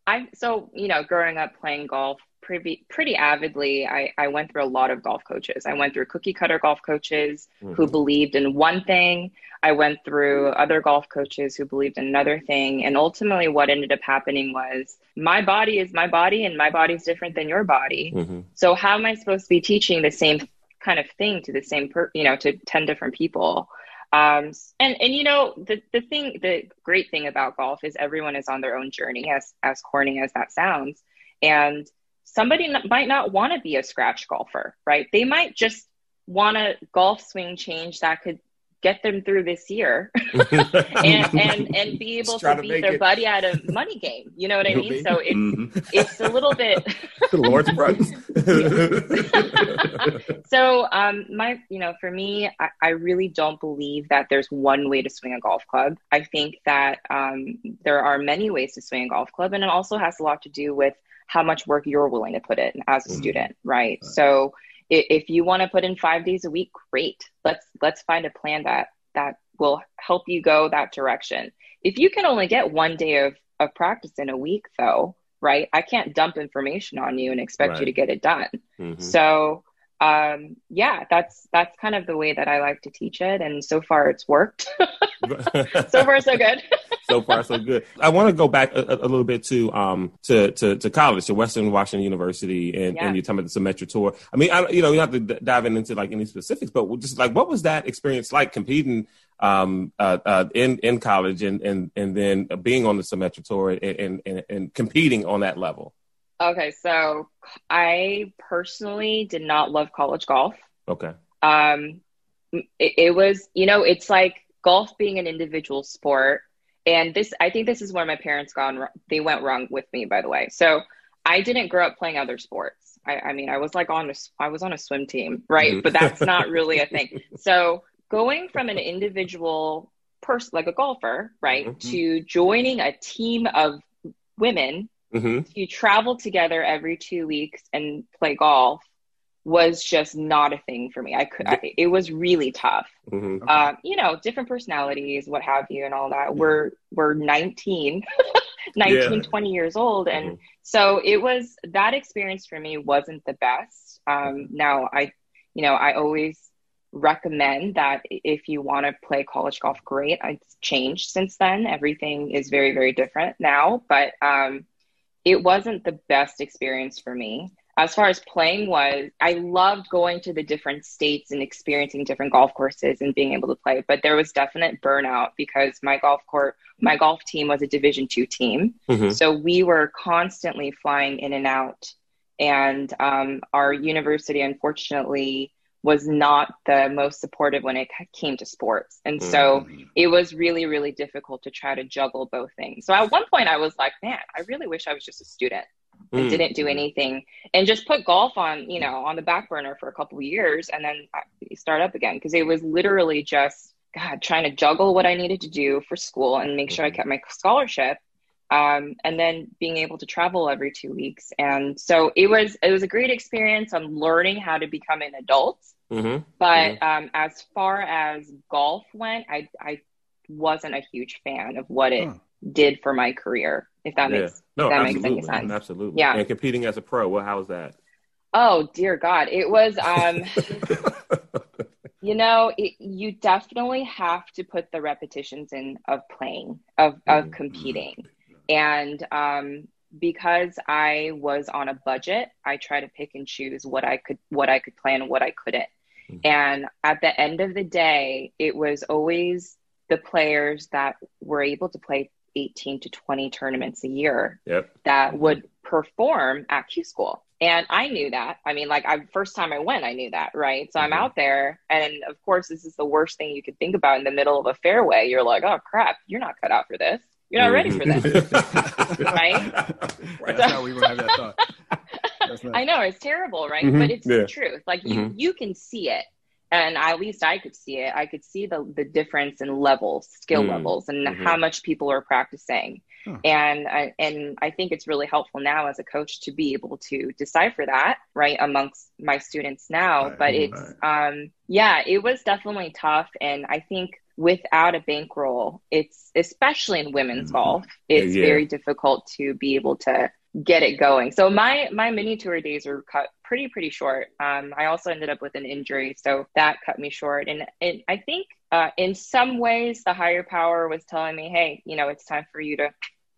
Speaker 5: I so you know, growing up playing golf pretty pretty avidly, I I went through a lot of golf coaches. I went through cookie cutter golf coaches mm-hmm. who believed in one thing. I went through other golf coaches who believed in another thing. And ultimately, what ended up happening was my body is my body, and my body is different than your body. Mm-hmm. So, how am I supposed to be teaching the same kind of thing to the same, per, you know, to 10 different people? Um, and, and, you know, the, the thing, the great thing about golf is everyone is on their own journey, as, as corny as that sounds. And somebody might not want to be a scratch golfer, right? They might just want a golf swing change that could get them through this year and, and and be able to, to beat their it. buddy at a money game. You know what I mean? So it's mm-hmm. it's a little bit
Speaker 2: the Lord's price.
Speaker 5: so um my you know for me I, I, really don't believe that there's one way to swing a golf club. I think that um there are many ways to swing a golf club and it also has a lot to do with how much work you're willing to put in as a mm-hmm. student, right? right. So if you want to put in five days a week great. Let's let's find a plan that that will help you go that direction. If you can only get one day of of practice in a week though right i can't dump information on you and expect right. you to get it done. Mm-hmm. so um, yeah that's that's kind of the way that i like to teach it and so far it's worked. So far so good
Speaker 2: so far so good. I want to go back a, a, little bit to um to, to to college, to Western Washington University, and, yeah. and you're talking about the Symetra tour. I mean, I, you know, you have to dive into like any specifics, but just like what was that experience like competing um uh, uh in in college and and and then being on the Symetra tour and and, and competing on that level.
Speaker 5: Okay, so I personally did not love college golf.
Speaker 2: Okay.
Speaker 5: Um, it, it was, you know, it's like golf being an individual sport and this i think this is where my parents gone they went wrong with me by the way so i didn't grow up playing other sports i, I mean i was like on a i was on a swim team right mm-hmm. but that's not really a thing so going from an individual person like a golfer right mm-hmm. to joining a team of women mm-hmm. to travel together every two weeks and play golf was just not a thing for me. I could, I, it was really tough. Mm-hmm. Uh, you know, different personalities, what have you, and all that. We're we're 19, 19, yeah. 20 years old, and mm-hmm. so it was that experience for me wasn't the best. Um, now I, you know, I always recommend that if you want to play college golf, great. It's changed since then. Everything is very very different now, but um, it wasn't the best experience for me as far as playing was, I loved going to the different states and experiencing different golf courses and being able to play. But there was definite burnout because my golf court, my golf team was a Division two team, mm-hmm. so we were constantly flying in and out and um, our university, unfortunately, was not the most supportive when it came to sports. And so mm. it was really, really difficult to try to juggle both things. So at one point, I was like, man, I really wish I was just a student and mm. didn't do anything and just put golf on, you know, on the back burner for a couple of years and then start up again. Cause it was literally just, God, trying to juggle what I needed to do for school and make sure I mm-hmm. kept my scholarship um, and then being able to travel every two weeks. And so it was it was a great experience. I'm learning how to become an adult. Mm-hmm. But mm-hmm. Um, as far as golf went, I I wasn't a huge fan of what it huh. did for my career. If that yeah. makes no, that makes any sense.
Speaker 2: Absolutely. Yeah. And competing as a pro, well, how was that?
Speaker 5: Oh dear God, it was. Um, you know, it, you definitely have to put the repetitions in of playing, of of mm-hmm. competing. And um, because I was on a budget, I try to pick and choose what I could what I could play and what I couldn't. Mm-hmm. And at the end of the day, it was always the players that were able to play 18 to 20 tournaments a year
Speaker 2: yep.
Speaker 5: that would perform at Q school. And I knew that. I mean, like, I first time I went, I knew that, right? So mm-hmm. I'm out there, and of course, this is the worst thing you could think about in the middle of a fairway. You're like, oh crap, you're not cut out for this. You're not ready for this, right?
Speaker 4: right. That's how we would have that thought.
Speaker 5: I know it's terrible, right? Mm-hmm. But it's yeah. the truth. Like you, mm-hmm. you can see it, and at least I could see it. I could see the the difference in levels, skill mm. levels, and mm-hmm. how much people are practicing. Huh. And I, and I think it's really helpful now as a coach to be able to decipher that right amongst my students now. Right. But it's um yeah, it was definitely tough, and I think without a bankroll, it's especially in women's mm-hmm. golf, it's yeah. very difficult to be able to get it going. So my my mini tour days were cut pretty pretty short. Um, I also ended up with an injury, so that cut me short. And, and I think uh, in some ways the higher power was telling me, hey, you know, it's time for you to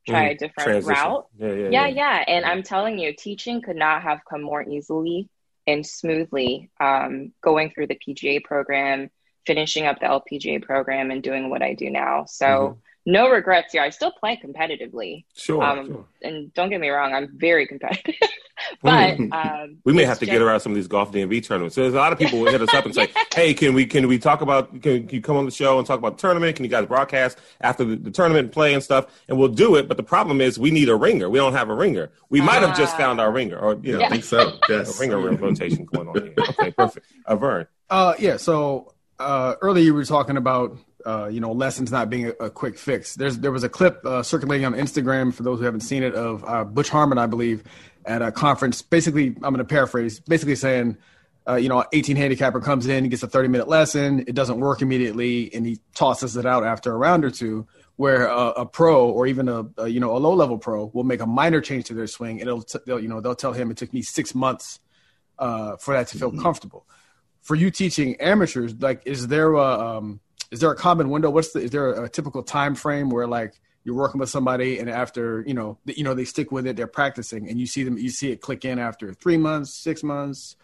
Speaker 5: try mm, a different transition. route. Yeah yeah, yeah, yeah, yeah. And I'm telling you, teaching could not have come more easily and smoothly. Um, going through the PGA program finishing up the LPGA program and doing what I do now. So mm-hmm. No regrets here. I still play competitively.
Speaker 2: Sure, um, sure.
Speaker 5: And don't get me wrong, I'm very competitive. but um,
Speaker 2: we may have to just... get around some of these golf DMV tournaments. So there's a lot of people will hit us up and say, "Hey, can we can we talk about can, can, you come on the show and talk about the tournament? Can you guys broadcast after the, the, tournament and play and stuff?" And we'll do it. But the problem is we need a ringer. We don't have a ringer. We might have just found our ringer, or you know,
Speaker 3: yeah. I think so. Yes,
Speaker 2: a ringer rotation going on here. Okay, perfect. Uh, Vern.
Speaker 4: Uh, yeah. So uh, earlier you were talking about uh, you know lessons not being a, a, quick fix. There's there was a clip uh, circulating on Instagram for those who haven't seen it of uh, Butch Harmon, I believe, at a conference. Basically, I'm going to paraphrase. Basically saying, uh, you know, 18 handicapper comes in, he gets a 30 minute lesson, it doesn't work immediately, and he tosses it out after a round or two. Where a pro or even a, a, you know a low level pro will make a minor change to their swing, and it'll t- you know they'll tell him it took me six months uh, for that to feel mm-hmm. comfortable for you teaching amateurs, like, is there a um, is there a common window? What's the is there a, typical time frame where like you're working with somebody and after you know you know they stick with it, they're practicing, and you see them you see it click in after three months, six months,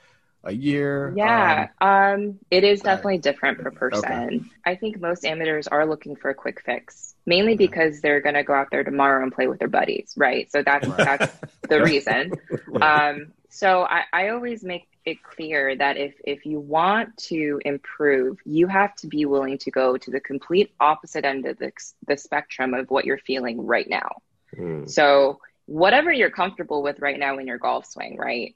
Speaker 4: a year?
Speaker 5: Yeah, um, um, it is definitely right. different per person. Okay. I think most amateurs are looking for a quick fix, mainly because they're going to go out there tomorrow and play with their buddies, right? So that's right. that's the reason. Um, so I, I always make it clear that if if you want to improve, you have to be willing to go to the complete opposite end of the, the spectrum of what you're feeling right now. Mm. So whatever you're comfortable with right now in your golf swing, right?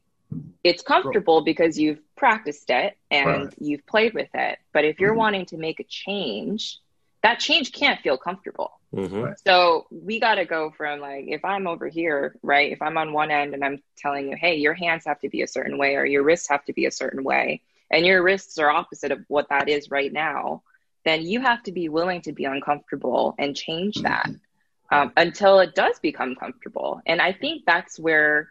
Speaker 5: It's comfortable because you've practiced it and right. you've played with it. But if you're mm-hmm. wanting to make a change, that change can't feel comfortable. Mm-hmm. So we got to go from like, if I'm over here, right? If I'm on one end and I'm telling you, hey, your hands have to be a certain way or your wrists have to be a certain way, and your wrists are opposite of what that is right now, then you have to be willing to be uncomfortable and change that um, until it does become comfortable. And I think that's where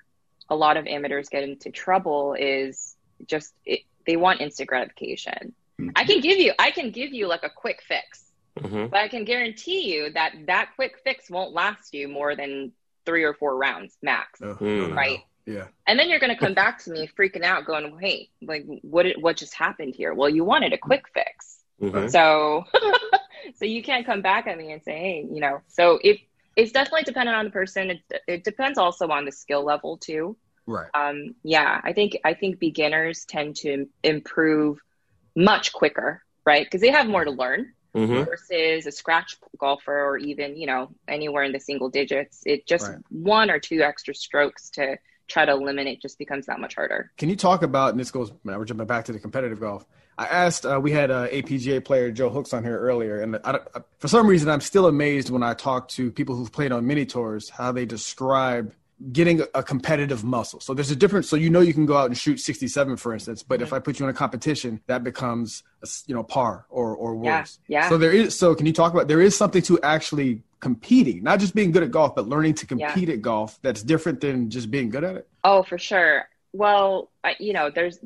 Speaker 5: a lot of amateurs get into trouble is just it, they want instant gratification. Mm-hmm. I can give you, I can give you like a quick fix Mm-hmm. But I can guarantee you that that quick fix won't last you more than three or four rounds max, oh, right?
Speaker 4: Yeah.
Speaker 5: And then you're going to come back to me freaking out, going, "Hey, like, what? What just happened here?" Well, you wanted a quick fix, mm-hmm. so so you can't come back at me and say, "Hey, you know." So it it's definitely dependent on the person. It it depends also on the skill level too.
Speaker 4: Right.
Speaker 5: Um, yeah, I think I think beginners tend to improve much quicker, right? Because they have more to learn
Speaker 2: Mhm.
Speaker 5: versus a scratch golfer or even you know anywhere in the single digits. It just
Speaker 4: Right.
Speaker 5: one or two extra strokes to try to eliminate just becomes that much harder.
Speaker 4: Can you talk about, and this goes, we're jumping back to the competitive golf. I asked, uh, we had uh, APGA player Joe Hooks on here earlier, and I, don't- for some reason, I'm still amazed when I talk to people who've played on mini tours how they describe getting a, competitive muscle. So there's a difference. So you know you can go out and shoot 67, for instance, but if mm-hmm. I put you in a competition, that becomes a you know par or or worse.
Speaker 5: yeah. yeah.
Speaker 4: So there is. So can you talk about there is something to actually competing, not just being good at golf, but learning to
Speaker 5: Yeah.
Speaker 4: compete at golf that's different than just being good at it.
Speaker 5: Oh, for sure. Well, I, you know, there's,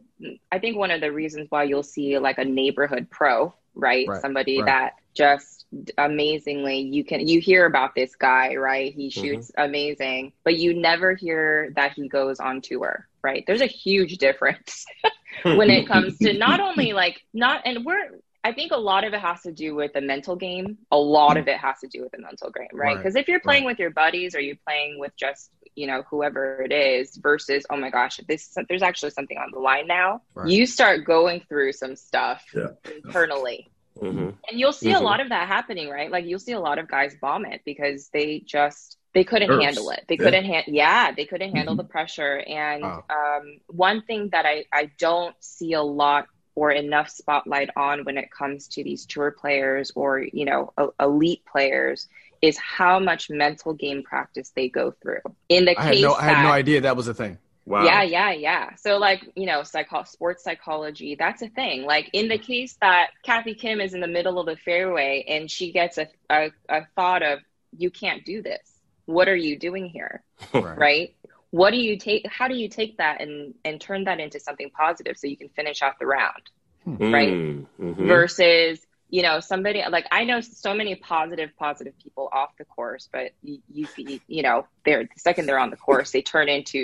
Speaker 5: I think one of the reasons why you'll see like a neighborhood pro, right?
Speaker 4: Right,
Speaker 5: Somebody
Speaker 4: right.
Speaker 5: that just amazingly, you can, you hear about this guy, right? He
Speaker 4: Mm-hmm.
Speaker 5: shoots amazing, but you never hear that he goes on tour, right? There's a huge difference when it comes to not only like, not, and we're, I think a lot of it has to do with the mental game. A lot of it has to do with the mental game, right?
Speaker 4: Right,
Speaker 5: Because if you're playing with your buddies or you're playing with just, you know, whoever it is versus, oh my gosh, this there's actually something on the line now.
Speaker 4: Right.
Speaker 5: You start going through some stuff
Speaker 3: Yeah.
Speaker 5: internally.
Speaker 2: Mhm.
Speaker 5: And you'll see
Speaker 2: Mhm.
Speaker 5: a lot of that happening, right? Like you'll see a lot of guys vomit because they just they couldn't
Speaker 3: Nerves.
Speaker 5: handle it. They
Speaker 3: Yeah.
Speaker 5: couldn't hand yeah, they couldn't handle
Speaker 3: Mhm.
Speaker 5: the pressure. And
Speaker 4: Wow.
Speaker 5: um, one thing that I I don't see a lot or enough spotlight on when it comes to these tour players or you know elite players is how much mental game practice they go through. In the
Speaker 4: I had
Speaker 5: case
Speaker 4: no, I had no idea that was a thing.
Speaker 2: Wow.
Speaker 5: yeah, yeah, yeah. So like, you know, psycho sports psychology, that's a thing. Like in the case that Kathy Kim is in the middle of the fairway and she gets a a, a thought of you can't do this. What are you doing here?
Speaker 4: Right.
Speaker 5: Right? What do you take how do you take that and and turn that into something positive so you can finish out the round? right?
Speaker 2: Mm, mhm.
Speaker 5: versus you know somebody like i know so many positive positive people off the course but you you, see- you know they're the second they're on the course they turn into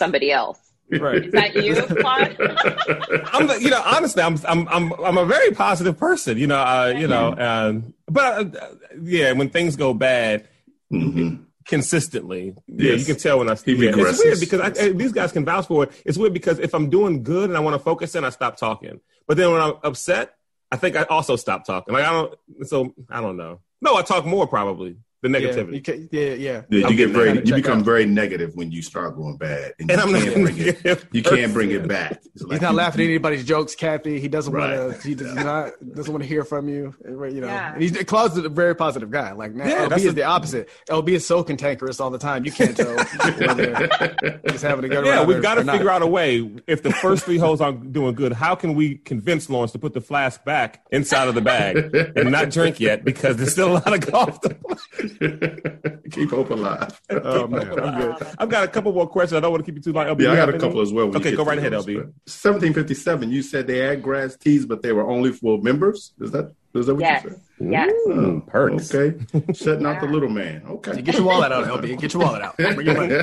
Speaker 5: somebody else
Speaker 4: Right.
Speaker 5: is that you Claude?
Speaker 2: I'm, the- you know, honestly, I'm, I'm, I'm, I'm a very positive person, you know, uh, you know, um, but uh, yeah, when things go bad
Speaker 3: Mhm.
Speaker 2: consistently, yeah, you can tell when I.
Speaker 3: He
Speaker 2: yeah, it's weird because I, uh, these guys can vouch for it. It's weird because if I'm doing good and I want to focus in, I stop talking. But then when I'm upset, I think I also stopped talking. Like I don't. So I don't know. No, I talk more probably the
Speaker 4: Yeah,
Speaker 2: negativity.
Speaker 4: you can, yeah, yeah.
Speaker 3: Yeah, you get very, you become
Speaker 4: out.
Speaker 3: very negative when you start going bad, and,
Speaker 2: and
Speaker 3: you
Speaker 2: I'm
Speaker 3: can't bring it. You can't bring it back. It's
Speaker 4: He's not
Speaker 3: you-
Speaker 4: laughing at anybody's jokes, Kathy. He doesn't
Speaker 3: Right.
Speaker 4: want to. He does not doesn't want to hear from you. Eh, you know,
Speaker 5: Yeah.
Speaker 4: and he's Claude's a very positive guy. Like now,
Speaker 2: Yeah,
Speaker 4: LB is
Speaker 2: a-
Speaker 4: the opposite. LB is so cantankerous all the time. You can't tell whether he's having a good
Speaker 2: Yeah, we've got to
Speaker 4: or not.
Speaker 2: figure out a way. If the first three holes aren't doing good, how can we convince Lawrence to put the flask back inside of the bag and not drink yet because there's still a lot of golf to play.
Speaker 3: Keep hope alive.
Speaker 4: Oh man, I'm good.
Speaker 2: I've got a couple more questions. I don't want to keep you too long. LB,
Speaker 3: Yeah, I got
Speaker 2: have
Speaker 3: a
Speaker 2: any?
Speaker 3: couple as well. when
Speaker 2: Okay, go right ahead, LB.
Speaker 3: 1757. You said they had grass tees, but they were only for members. Is that is that what
Speaker 5: yes
Speaker 3: you said?
Speaker 5: yes
Speaker 2: Ooh, perks.
Speaker 3: Okay, shutting out the little man. Okay.
Speaker 4: Get your wallet out, LB. Get your wallet out. Bring your money.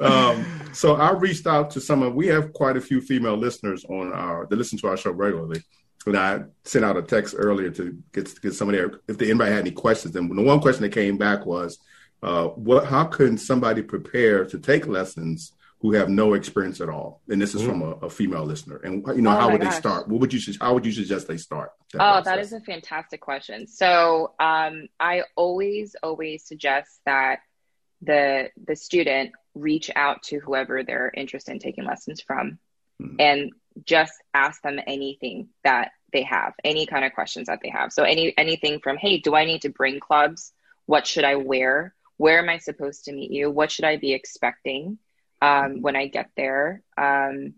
Speaker 3: um, so I reached out to some of. We have quite a few female listeners on our that listen to our show regularly. And I sent out a text earlier to get get somebody if the, anybody had any questions. And the one question that came back was, uh, "What? How can somebody prepare to take lessons who have no experience at all?" And this is from a, a female listener. And you know,
Speaker 5: Oh
Speaker 3: how
Speaker 5: my
Speaker 3: would they start? What would you su- How would you suggest they start?
Speaker 5: Oh, that
Speaker 3: process?
Speaker 5: is a fantastic question. So, um, I always, always suggest that the the student reach out to whoever they're interested in taking lessons from,
Speaker 3: Mhm.
Speaker 5: and just ask them anything that they have, any kind of questions that they have. So, any anything from, hey, do I need to bring clubs? What should I wear? Where am I supposed to meet you? What should I be expecting um, when I get there? Um,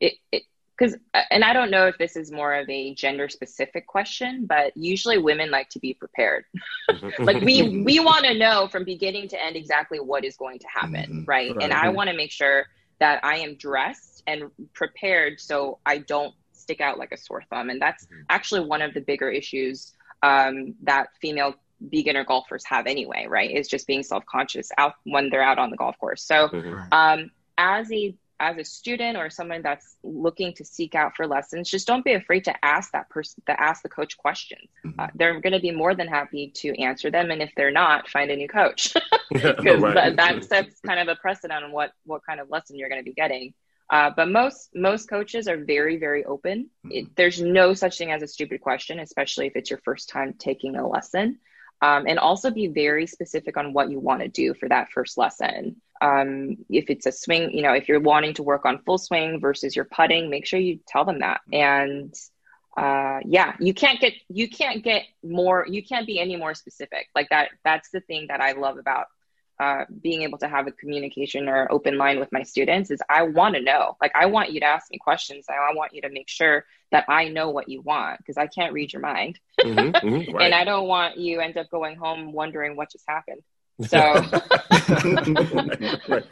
Speaker 5: it, it because and i don't know if this is more of a gender specific question but usually women like to be prepared like we we want to know from beginning to end exactly what is going to happen
Speaker 3: Mhm.
Speaker 5: right? and i want to make sure that i am dressed and prepared so i don't stick out like a sore thumb. And that's actually one of the bigger issues um, that female beginner golfers have anyway right? Is just being self-conscious out when they're out on the golf course. So
Speaker 2: Mhm.
Speaker 5: um, as a as a student or someone that's looking to seek out for lessons, just don't be afraid to ask that person, to ask the coach questions. Mm-hmm. Uh, they're going to be more than happy to answer them, and if they're not, find a new coach because right. that, that sets kind of a precedent on what what kind of lesson you're going to be getting. Uh, but most most coaches are very very open. Mm-hmm. there's no such thing as a stupid question, especially if it's your first time taking a lesson. Um, and also be very specific on what you want to do for that first lesson. Um, if it's a swing, you know, if you're wanting to work on full swing versus your putting, make sure you tell them that. And uh, yeah, you can't get you can't get more. You can't be any more specific. Like that. That's the thing that I love about uh, being able to have a communication or open line with my students is I want to know. Like I want you to ask me questions. I want you to make sure that I know what you want because I can't read your mind, mm-hmm, mm-hmm, right. and I don't want you end up going home wondering what just happened. So,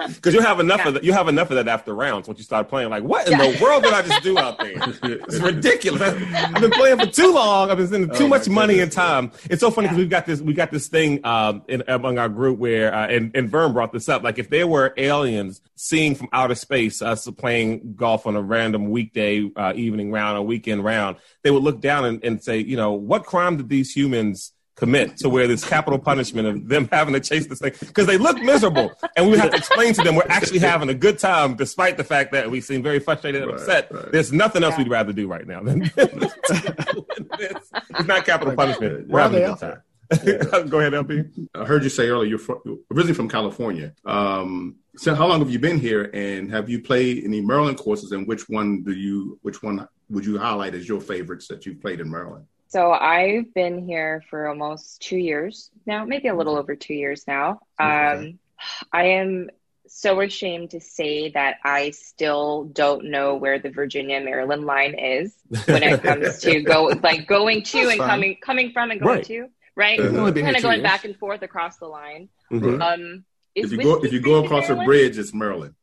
Speaker 2: because you have enough yeah. of that, you have enough of that after rounds once you start playing. Like, what in yeah. the world did I just do out there? It's ridiculous. I've been playing for too long. I've been spending too oh much money and time. It's so funny because yeah. we've got this, we got this thing um, in, among our group where, uh, and, and Vern brought this up. Like, if there were aliens seeing from outer space us playing golf on a random weekday uh, evening round or weekend round, they would look down and, and say, you know, what crime did these humans commit to where this capital punishment of them having to chase this thing because they look miserable and we have to explain to them we're actually having a good time despite the fact that we seem very frustrated and right, upset right. there's nothing else yeah. we'd rather do right now than this. it's not capital punishment we're having a good time yeah. Go ahead, LP.
Speaker 3: I heard you say earlier you're from, originally from California. Um, so how long have you been here, and have you played any Maryland courses? And which one do you, which one would you highlight as your favorites that you've played in Maryland?
Speaker 5: So I've been here for almost two years now, maybe a little over two years now. Um, I am so ashamed to say that I still don't know where the Virginia Maryland line is when it comes to go like going to That's and fine. coming coming from and going right. to right. Uh-huh. Kind of going years. back and forth across the line. Mm-hmm. Um,
Speaker 3: if you go if you go across Maryland? a bridge, it's Maryland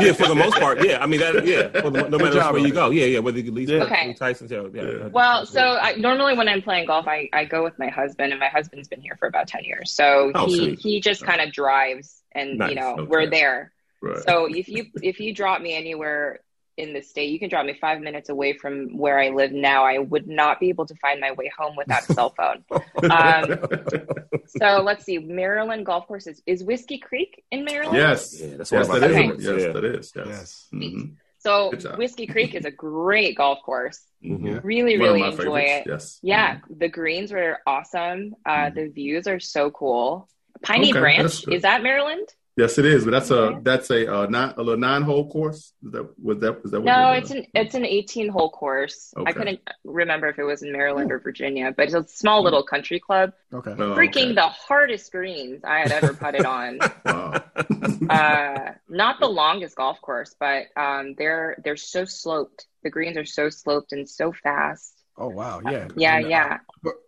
Speaker 2: yeah, for the most part, yeah. I mean, that, yeah. The, no matter job, where you go, yeah, yeah. Whether you leave yeah. okay. Tyson, yeah. yeah.
Speaker 5: Well, so I, normally when I'm playing golf, I, I go with my husband, and my husband's been here for about ten years, so oh, he sweet. he just oh. kind of drives, and nice. you know okay. we're there. Right. So if you if you drop me anywhere in the state. You can drop me five minutes away from where I live now. I would not be able to find my way home without a cell phone. Um, so let's see. Maryland golf courses is Whiskey Creek in Maryland.
Speaker 3: Yes, yeah, that's yes, that okay. is. Yes, that is. Yes. yes.
Speaker 5: Mm-hmm. So Whiskey Creek is a great golf course. Mm-hmm. Really, really enjoy favorites. it. Yes. Yeah, mm-hmm. the greens were awesome. Uh, mm-hmm. the views are so cool. Piney okay, Branch is that Maryland?
Speaker 3: Yes, it is, but that's a that's a uh, nine a little nine hole course. Is that was that is that?
Speaker 5: no, it's an it's an eighteen hole course. Okay. I couldn't remember if it was in Maryland or Virginia, but it's a small hmm. little country club. Okay, oh, freaking okay. the hardest greens I had ever putted on. wow. uh, not the longest golf course, but um, they're they're so sloped. The greens are so sloped and so fast.
Speaker 4: Oh wow! Yeah,
Speaker 5: yeah, yeah.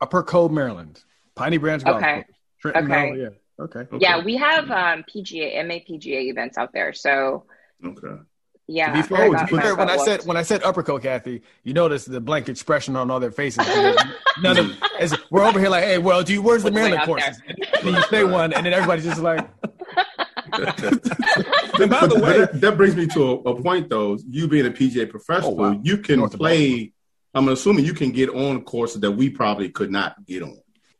Speaker 4: Upper Cove, Maryland, Piney Branch Golf
Speaker 5: okay.
Speaker 4: Trenton,
Speaker 5: okay. Maryland, yeah.
Speaker 4: Okay.
Speaker 5: okay. Yeah, we have um, PGA, MAPGA events out there. So.
Speaker 3: Okay.
Speaker 5: Yeah.
Speaker 4: To be fair, to be fair when I said when I said upper coat, Kathy, you notice the blank expression on all their faces. None of as we're over here like, hey, well, do you where's the Maryland courses? And you say one, and then everybody's just like.
Speaker 3: and by the way, that, that, brings me to a, a, point though. You being a PGA professional, oh, wow. you can North play. I'm assuming you can get on courses that we probably could not get on.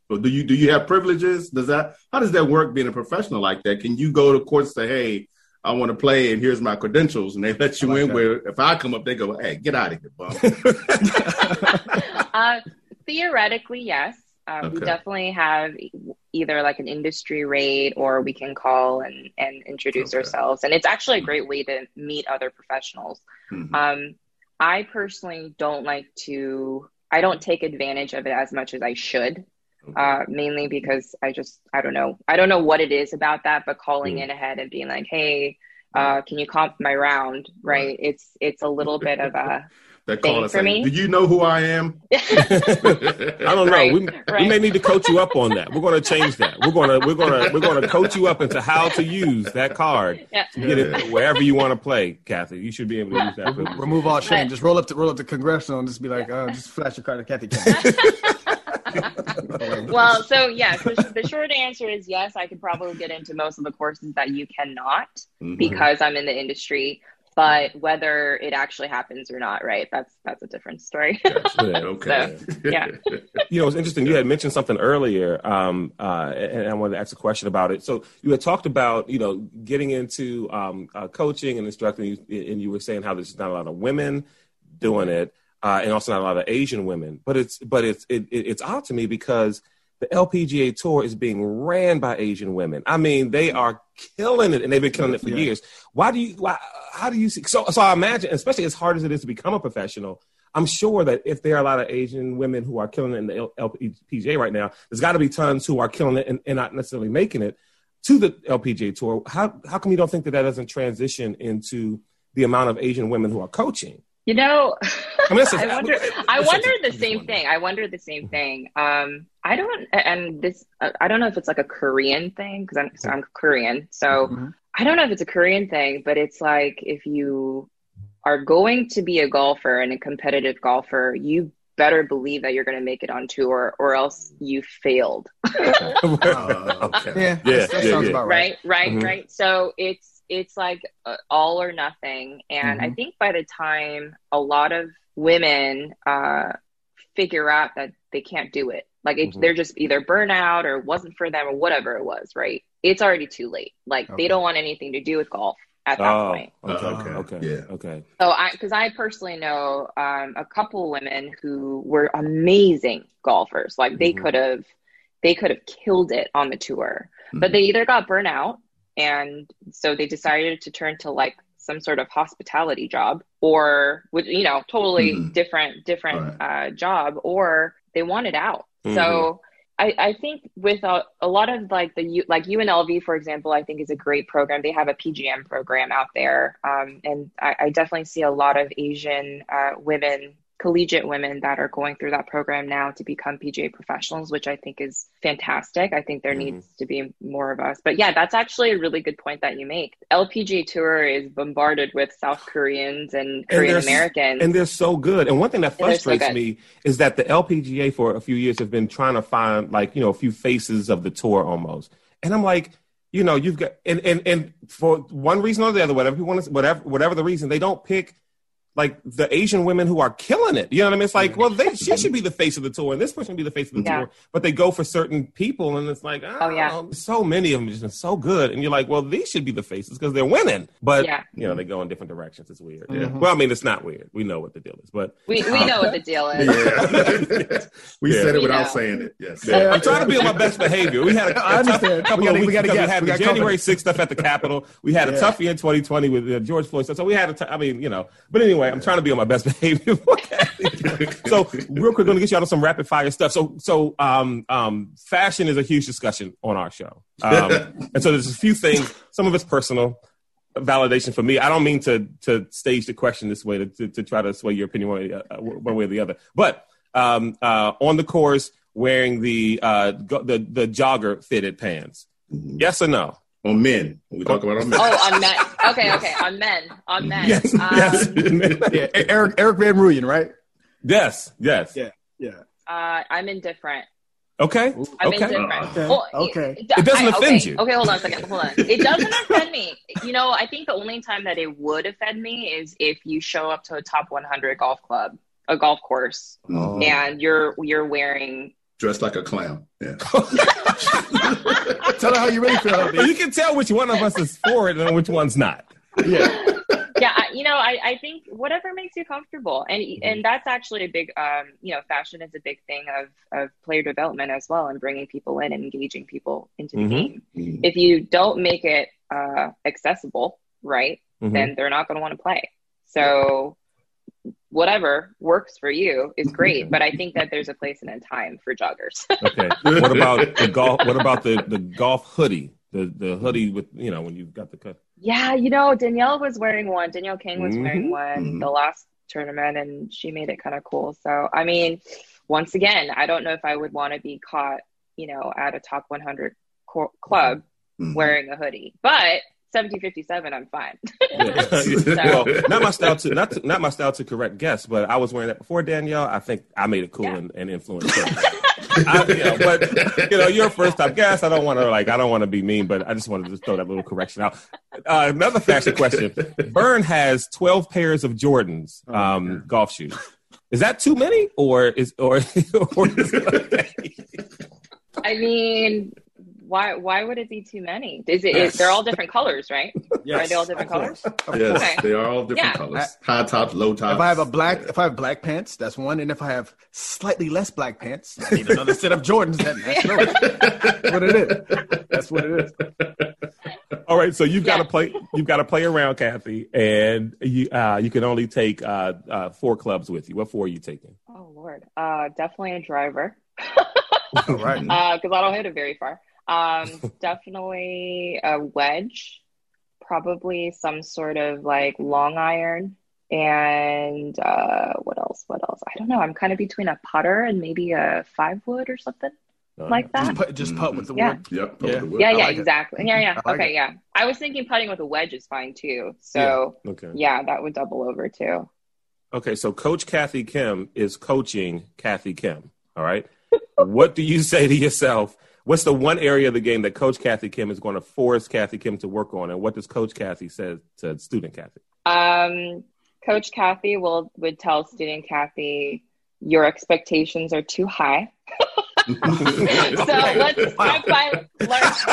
Speaker 3: So do you do you have privileges? Does that how does that work being a professional like that? Can you go to court and say, hey, I want to play and here's my credentials, and they let you like in. That. Where if I come up, they go, hey, get out of here, bum.
Speaker 5: uh, theoretically, yes. Uh, okay. We definitely have either like an industry rate or we can call and, and introduce okay. ourselves. And it's actually a great way to meet other professionals. Mm-hmm. Um, I personally don't like to, I don't take advantage of it as much as I should uh, mainly because I just I don't know I don't know what it is about that, but calling mm. in ahead and being like, hey, uh, can you comp my round? Right? right. It's it's a little bit of a that call for me.
Speaker 3: Do you know who I am?
Speaker 2: I don't know. Right, we, right. we may need to coach you up on that. We're going to change that. We're going to we're going to we're going to coach you up into how to use that card yeah. to get it wherever you want to play, Kathy. You should be able to use that.
Speaker 4: Remove all shame. Just roll up to roll up to congressional and just be like, uh, just flash your card to Kathy.
Speaker 5: well, so yes, the, the, short answer is yes. I could probably get into most of the courses that you cannot. mm-hmm. because I'm in the industry. But whether it actually happens or not, right? That's that's a different story.
Speaker 3: okay.
Speaker 5: so, yeah.
Speaker 2: You know, it's interesting. You had mentioned something earlier, um, uh, and I wanted to ask a question about it. So you had talked about, you know, getting into um, uh, coaching and instructing, and you were saying how there's not a lot of women doing it, uh, and also not a lot of Asian women. But it's but it's it, it's odd to me because the LPGA Tour is being ran by Asian women. I mean, they are killing it, and they've been killing it for yeah. years. Why do you? Why? How do you see? So, so I imagine, especially as hard as it is to become a professional, I'm sure that if there are a lot of Asian women who are killing it in the LPGA right now, there's got to be tons who are killing it and, and, not necessarily making it to the LPGA Tour. How how come you don't think that that doesn't transition into the amount of Asian women who are coaching?
Speaker 5: You know, I, mean, I wonder. I wonder the same thing. I wonder the same thing. Um, I don't, and this, uh, I don't know if it's like a Korean thing because I'm, so I'm Korean, so mm-hmm. I don't know if it's a Korean thing, but it's like if you are going to be a golfer and a competitive golfer, you better believe that you're going to make it on tour or else you failed.
Speaker 4: uh, okay. Yeah, yeah, that yeah, sounds yeah. about
Speaker 5: right. Right, right, mm-hmm. right. So it's it's like uh, all or nothing. And mm-hmm. I think by the time a lot of women uh, figure out that they can't do it, like mm-hmm. they're just either burnout or wasn't for them or whatever it was, right? It's already too late. Like okay. they don't want anything to do with golf at that oh, point.
Speaker 2: Okay, okay, okay, yeah, okay.
Speaker 5: So I, because I personally know um, a couple women who were amazing golfers. Like they mm-hmm. could have, they could have killed it on the tour, mm-hmm. but they either got burnout and so they decided to turn to like some sort of hospitality job or with you know totally mm-hmm. different different right. uh, job or they wanted out mm-hmm. so I, I think with a, a lot of like the like UNLV for example I think is a great program they have a PGM program out there um, and I, I, definitely see a lot of Asian uh, women collegiate women that are going through that program now to become PGA professionals, which I think is fantastic. I think there mm-hmm. needs to be more of us. But yeah, that's actually a really good point that you make. LPGA Tour is bombarded with South Koreans and Korean Americans.
Speaker 2: And they're so good. And one thing that frustrates so me is that the LPGA for a few years have been trying to find like, you know, a few faces of the tour almost. And I'm like, you know, you've got and and and for one reason or the other, whatever you want to whatever whatever the reason, they don't pick like the Asian women who are killing it. You know what I mean? It's like, well, they, she should be the face of the tour, and this person should be the face of the yeah. tour. But they go for certain people, and it's like, oh, oh yeah, so many of them just so good, and you're like, well, these should be the faces because they're winning. But yeah. you know, they go in different directions. It's weird. Mm-hmm. Well, I mean, it's not weird. We know what the deal is, but
Speaker 5: we we um, know what the deal is. Yeah.
Speaker 3: we said it without know. saying it. Yes,
Speaker 2: I'm trying to be on my best behavior. We had a, a tough couple we gotta, of weeks we gotta we had we the January 6th stuff at the Capitol. We had a tough year in 2020 with uh, George Floyd. So, so we had a. T- I mean, you know. But anyway, I'm trying to be on my best behavior. so real quick, going to get you out of some rapid fire stuff. So so um, um, fashion is a huge discussion on our show, um, and so there's a few things. Some of it's personal validation for me. I don't mean to to stage the question this way to to, to try to sway your opinion one way, uh, one way or the other, but um, uh, on the course wearing the uh, the the jogger fitted pants. Yes or no?
Speaker 3: On men. We talk about on men.
Speaker 5: Oh, on men. Okay, okay, on men. On men. Yes, um, yes.
Speaker 4: yeah, Eric Erik van Rooyen, right?
Speaker 2: Yes, yes.
Speaker 4: Yeah, yeah.
Speaker 5: Uh, I'm indifferent.
Speaker 2: Okay.
Speaker 5: I'm
Speaker 2: okay.
Speaker 5: indifferent.
Speaker 4: Okay. Well, okay.
Speaker 2: It, it doesn't I, offend
Speaker 5: okay.
Speaker 2: you.
Speaker 5: Okay, hold on a second. Hold on. It doesn't offend me. You know, I think the only time that it would offend me is if you show up to a top 100 golf club, a golf course, oh. and you're you're wearing
Speaker 3: dressed like a clown. Yeah.
Speaker 4: tell her how you really feel.
Speaker 2: You can tell which one of us is for it and which one's not.
Speaker 5: Yeah. yeah, you know, I, I think whatever makes you comfortable, and mm-hmm. and that's actually a big, um, you know, fashion is a big thing of of player development as well, and bringing people in and engaging people into the mm-hmm. game. Mm-hmm. If you don't make it uh, accessible, right, mm-hmm. then they're not going to want to play. So whatever works for you is great but i think that there's a place and a time for joggers
Speaker 2: okay what about the golf what about the the golf hoodie the the hoodie with you know when you've got the cut
Speaker 5: yeah you know danielle was wearing one danielle kang was mm-hmm. wearing one mm-hmm. the last tournament and she made it kind of cool so i mean once again i don't know if i would want to be caught you know at a top 100 co- club mm-hmm. wearing a hoodie but 1757, I'm fine. so.
Speaker 2: Well, not my style to not to, not my style to correct guests, but I was wearing that before Danielle. I think I made it cool yeah. and, and influenced her. I, you know, but you know, you're a first time guest. I don't want to like, I don't want to be mean, but I just wanted to throw that little correction out. Uh, another fashion question: Vern has 12 pairs of Jordans oh, um, golf shoes. Is that too many, or is or, or is it okay?
Speaker 5: I mean, why why would it be too many? Is it? Is, they're all different colors, right? Yes, are they all different colors?
Speaker 3: Yes, okay. they are all different yeah. colors. High tops, low tops.
Speaker 4: If I have a black, if I have black pants, that's one, and if I have slightly less black pants, I need another set of Jordans. Then that's what it is. That's what it is.
Speaker 2: All right, so you've got to play. You've got to play around, Kathy, and you uh, you can only take uh, uh, four clubs with you. What four are you taking?
Speaker 5: Oh Lord, uh, definitely a driver.
Speaker 4: All right,
Speaker 5: because uh, I don't hit it very far. Um, definitely a wedge, probably some sort of like long iron. And uh, what else? What else? I don't know. I'm kind of between a putter and maybe a five wood or something uh, like that.
Speaker 4: Just put, just putt with the
Speaker 5: yeah.
Speaker 4: wood.
Speaker 3: Yep.
Speaker 5: Yeah.
Speaker 3: Wood.
Speaker 5: Yeah. Yeah. Like exactly. It. Yeah. Yeah. Like okay. It. Yeah. I was thinking putting with a wedge is fine too. So yeah. Okay. yeah, that would double over too.
Speaker 2: Okay. So Coach Kathy Kim is coaching Kathy Kim. All right. what do you say to yourself what's the one area of the game that Coach Kathy Kim is going to force Kathy Kim to work on, and what does Coach Kathy say to student Kathy?
Speaker 5: Um, Coach Kathy will would tell student Kathy, your expectations are too high. so let's start by let's,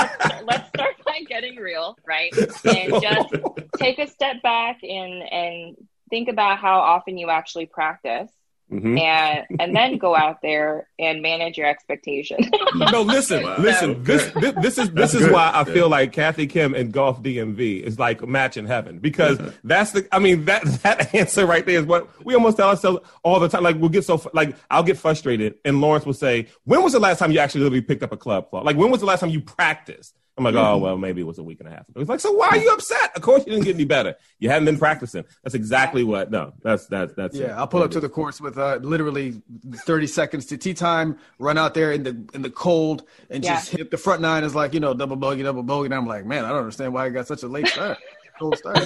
Speaker 5: let's start by getting real, right? And just take a step back and and think about how often you actually practice Mm-hmm. and and then go out there and manage your expectations.
Speaker 2: no, listen, wow. listen. This, this, this is this is why I feel like Kathy Kim and Golf DMV is like a match in heaven because that's the. I mean that that answer right there is what we almost tell ourselves all the time. Like we'll get so like I'll get frustrated, and Lawrence will say, "When was the last time you actually literally picked up a club club? Like when was the last time you practiced?" I'm like, oh mm-hmm. well, maybe it was a week and a half ago. It's like, so why are you upset? Of course, you didn't get any better. You hadn't been practicing. That's exactly what. No, that's that's that's.
Speaker 4: Yeah, it. I'll pull up to the course with uh, literally 30 seconds to tee time. Run out there in the in the cold and yeah. just hit the front nine. Is like you know double bogey, double bogey. And I'm like, man, I don't understand why I got such a late start. Cold start.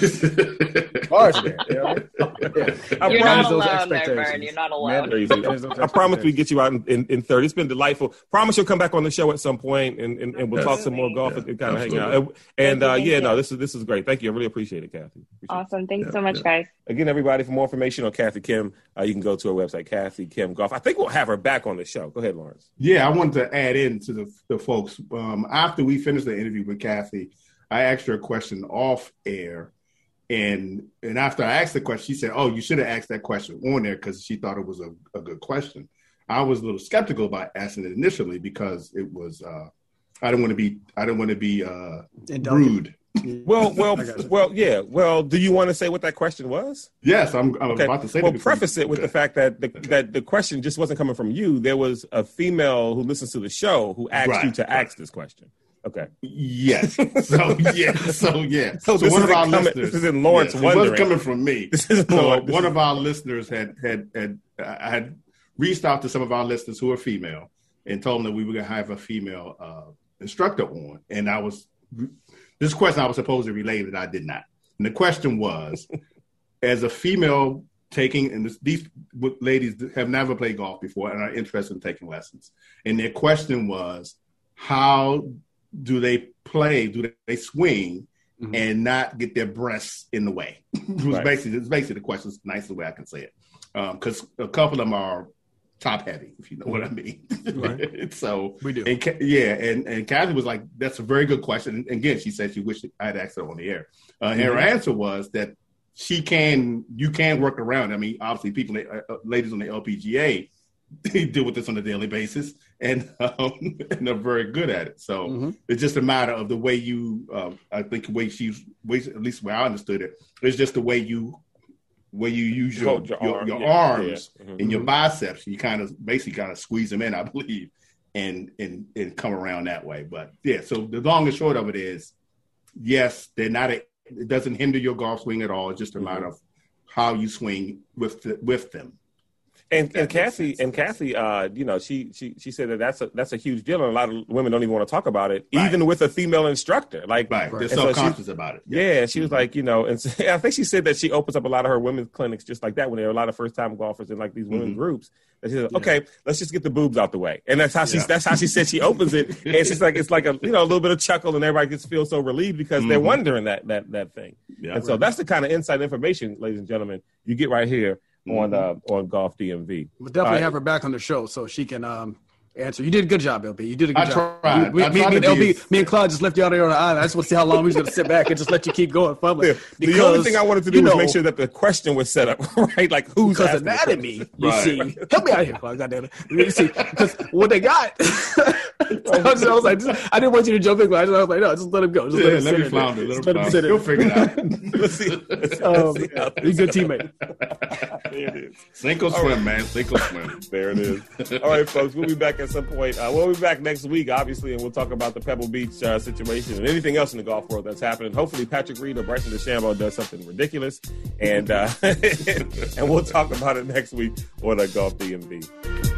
Speaker 4: Harsh, man. You know?
Speaker 5: yeah. I You're not alone there, Vern. You're not alone.
Speaker 2: I promise we get you out in, in, in, 30. It's been delightful. Promise you'll come back on the show at some point and, and, and we'll talk some more golf yeah, and kind of hang out. And, and uh, yeah, no, this is this is great. Thank you. I really appreciate it, Kathy. Appreciate
Speaker 5: awesome. Thanks yeah, so much, guys.
Speaker 2: Again, everybody, for more information on Kathy Kim, uh, you can go to our website, Kathy Kim Golf. I think we'll have her back on the show. Go ahead, Lawrence.
Speaker 3: Yeah, I wanted to add in to the, the folks. Um, after we finished the interview with Kathy, I asked her a question off air and and after I asked the question, she said, "Oh, you should have asked that question on there because she thought it was a, a good question." I was a little skeptical about asking it initially because it was uh, I don't want to be I didn't want to be uh, rude.
Speaker 2: well, well, well, yeah. Well, do you want to say what that question was?
Speaker 3: Yes, I'm, I'm okay. about to say.
Speaker 2: Well, preface it with the fact that the, that the question just wasn't coming from you. There was a female who listens to the show who asked right, you to right. ask this question. Okay.
Speaker 3: Yes. So yeah. So yeah.
Speaker 2: So, so one of our coming, listeners. This is in Lawrence. Yes,
Speaker 3: it was coming from me. This is so one of our listeners had had had uh, had reached out to some of our listeners who are female and told them that we were going to have a female uh, instructor on, and I was this question I was supposed to relay that I did not. And the question was, as a female taking and this, these ladies have never played golf before and are interested in taking lessons, and their question was, how do they play? Do they swing mm-hmm. and not get their breasts in the way? it was right. basically it's basically the question. It's the nicest way I can say it because um, a couple of them are top heavy, if you know what I mean. Right. so
Speaker 4: we do.
Speaker 3: And, yeah, and and Kathy was like, "That's a very good question." And again, she said she wished I had asked her on the air. Uh, mm-hmm. And her mm-hmm. answer was that she can, you can work around. I mean, obviously, people, uh, uh ladies on the LPGA, they deal with this on a daily basis and um, and they're very good at it. So mm-hmm. it's just a matter of the way you. Uh, I think the way she's, way, at least the way I understood it, it's just the way you, way you use your your, your, arm, your yeah, arms yeah. Mm-hmm. and your biceps. You kind of basically kind of squeeze them in, I believe, and and and come around that way. But yeah, so the long and short of it is, yes, they're not. A, it doesn't hinder your golf swing at all. It's just a mm-hmm. matter of how you swing with the, with them.
Speaker 2: And, and Kathy and Kathy, uh, you know, she she she said that that's a that's a huge deal, and a lot of women don't even want to talk about it, right. even with a female instructor. Like,
Speaker 3: right, they're so conscious about it.
Speaker 2: Yeah, yeah she was like, you know, and so, I think she said that she opens up a lot of her women's clinics just like that when there are a lot of first time golfers in like these women's mm-hmm. groups. And she said, yeah. okay, let's just get the boobs out the way, and that's how she yeah. that's how she said she opens it, and she's like, it's like a you know a little bit of chuckle, and everybody gets feel so relieved because mm-hmm. they're wondering that that that thing. Yeah, and so that's the kind of inside information, ladies and gentlemen, you get right here on mm-hmm. uh, on Golf DMV.
Speaker 4: We'll definitely have her back on the show so she can um, answer. You did a good job, LB. You did a good
Speaker 3: I
Speaker 4: job.
Speaker 3: Tried.
Speaker 4: We,
Speaker 3: I
Speaker 4: me,
Speaker 3: tried
Speaker 4: me, LB, me and Claude just left you out there on the island. I just want to see how long we was going to sit back and just let you keep going fumbling. Yeah.
Speaker 2: Because, the only thing I wanted to do was know, make sure that the question was set up right, like who's
Speaker 4: because anatomy. You right. see, help me out here, Claude. Goddamn it. You see, because what they got. I, was, I was like, just, I didn't want you to jump in. I was like, no, just let him go. Just
Speaker 3: yeah, let him let me flounder. Let him flounder. He'll figure it out.
Speaker 2: let's see. Let's
Speaker 4: um, see he's a good teammate.
Speaker 3: there it is. Sink or swim, man. Sink or swim.
Speaker 2: There it is. All right, folks. We'll be back at some point. Uh, we'll be back next week, obviously, and we'll talk about the Pebble Beach uh, situation and anything else in the golf world that's happening. Hopefully, Patrick Reed or Bryson DeChambeau does something ridiculous, and uh, and we'll talk about it next week on a Golf DMV.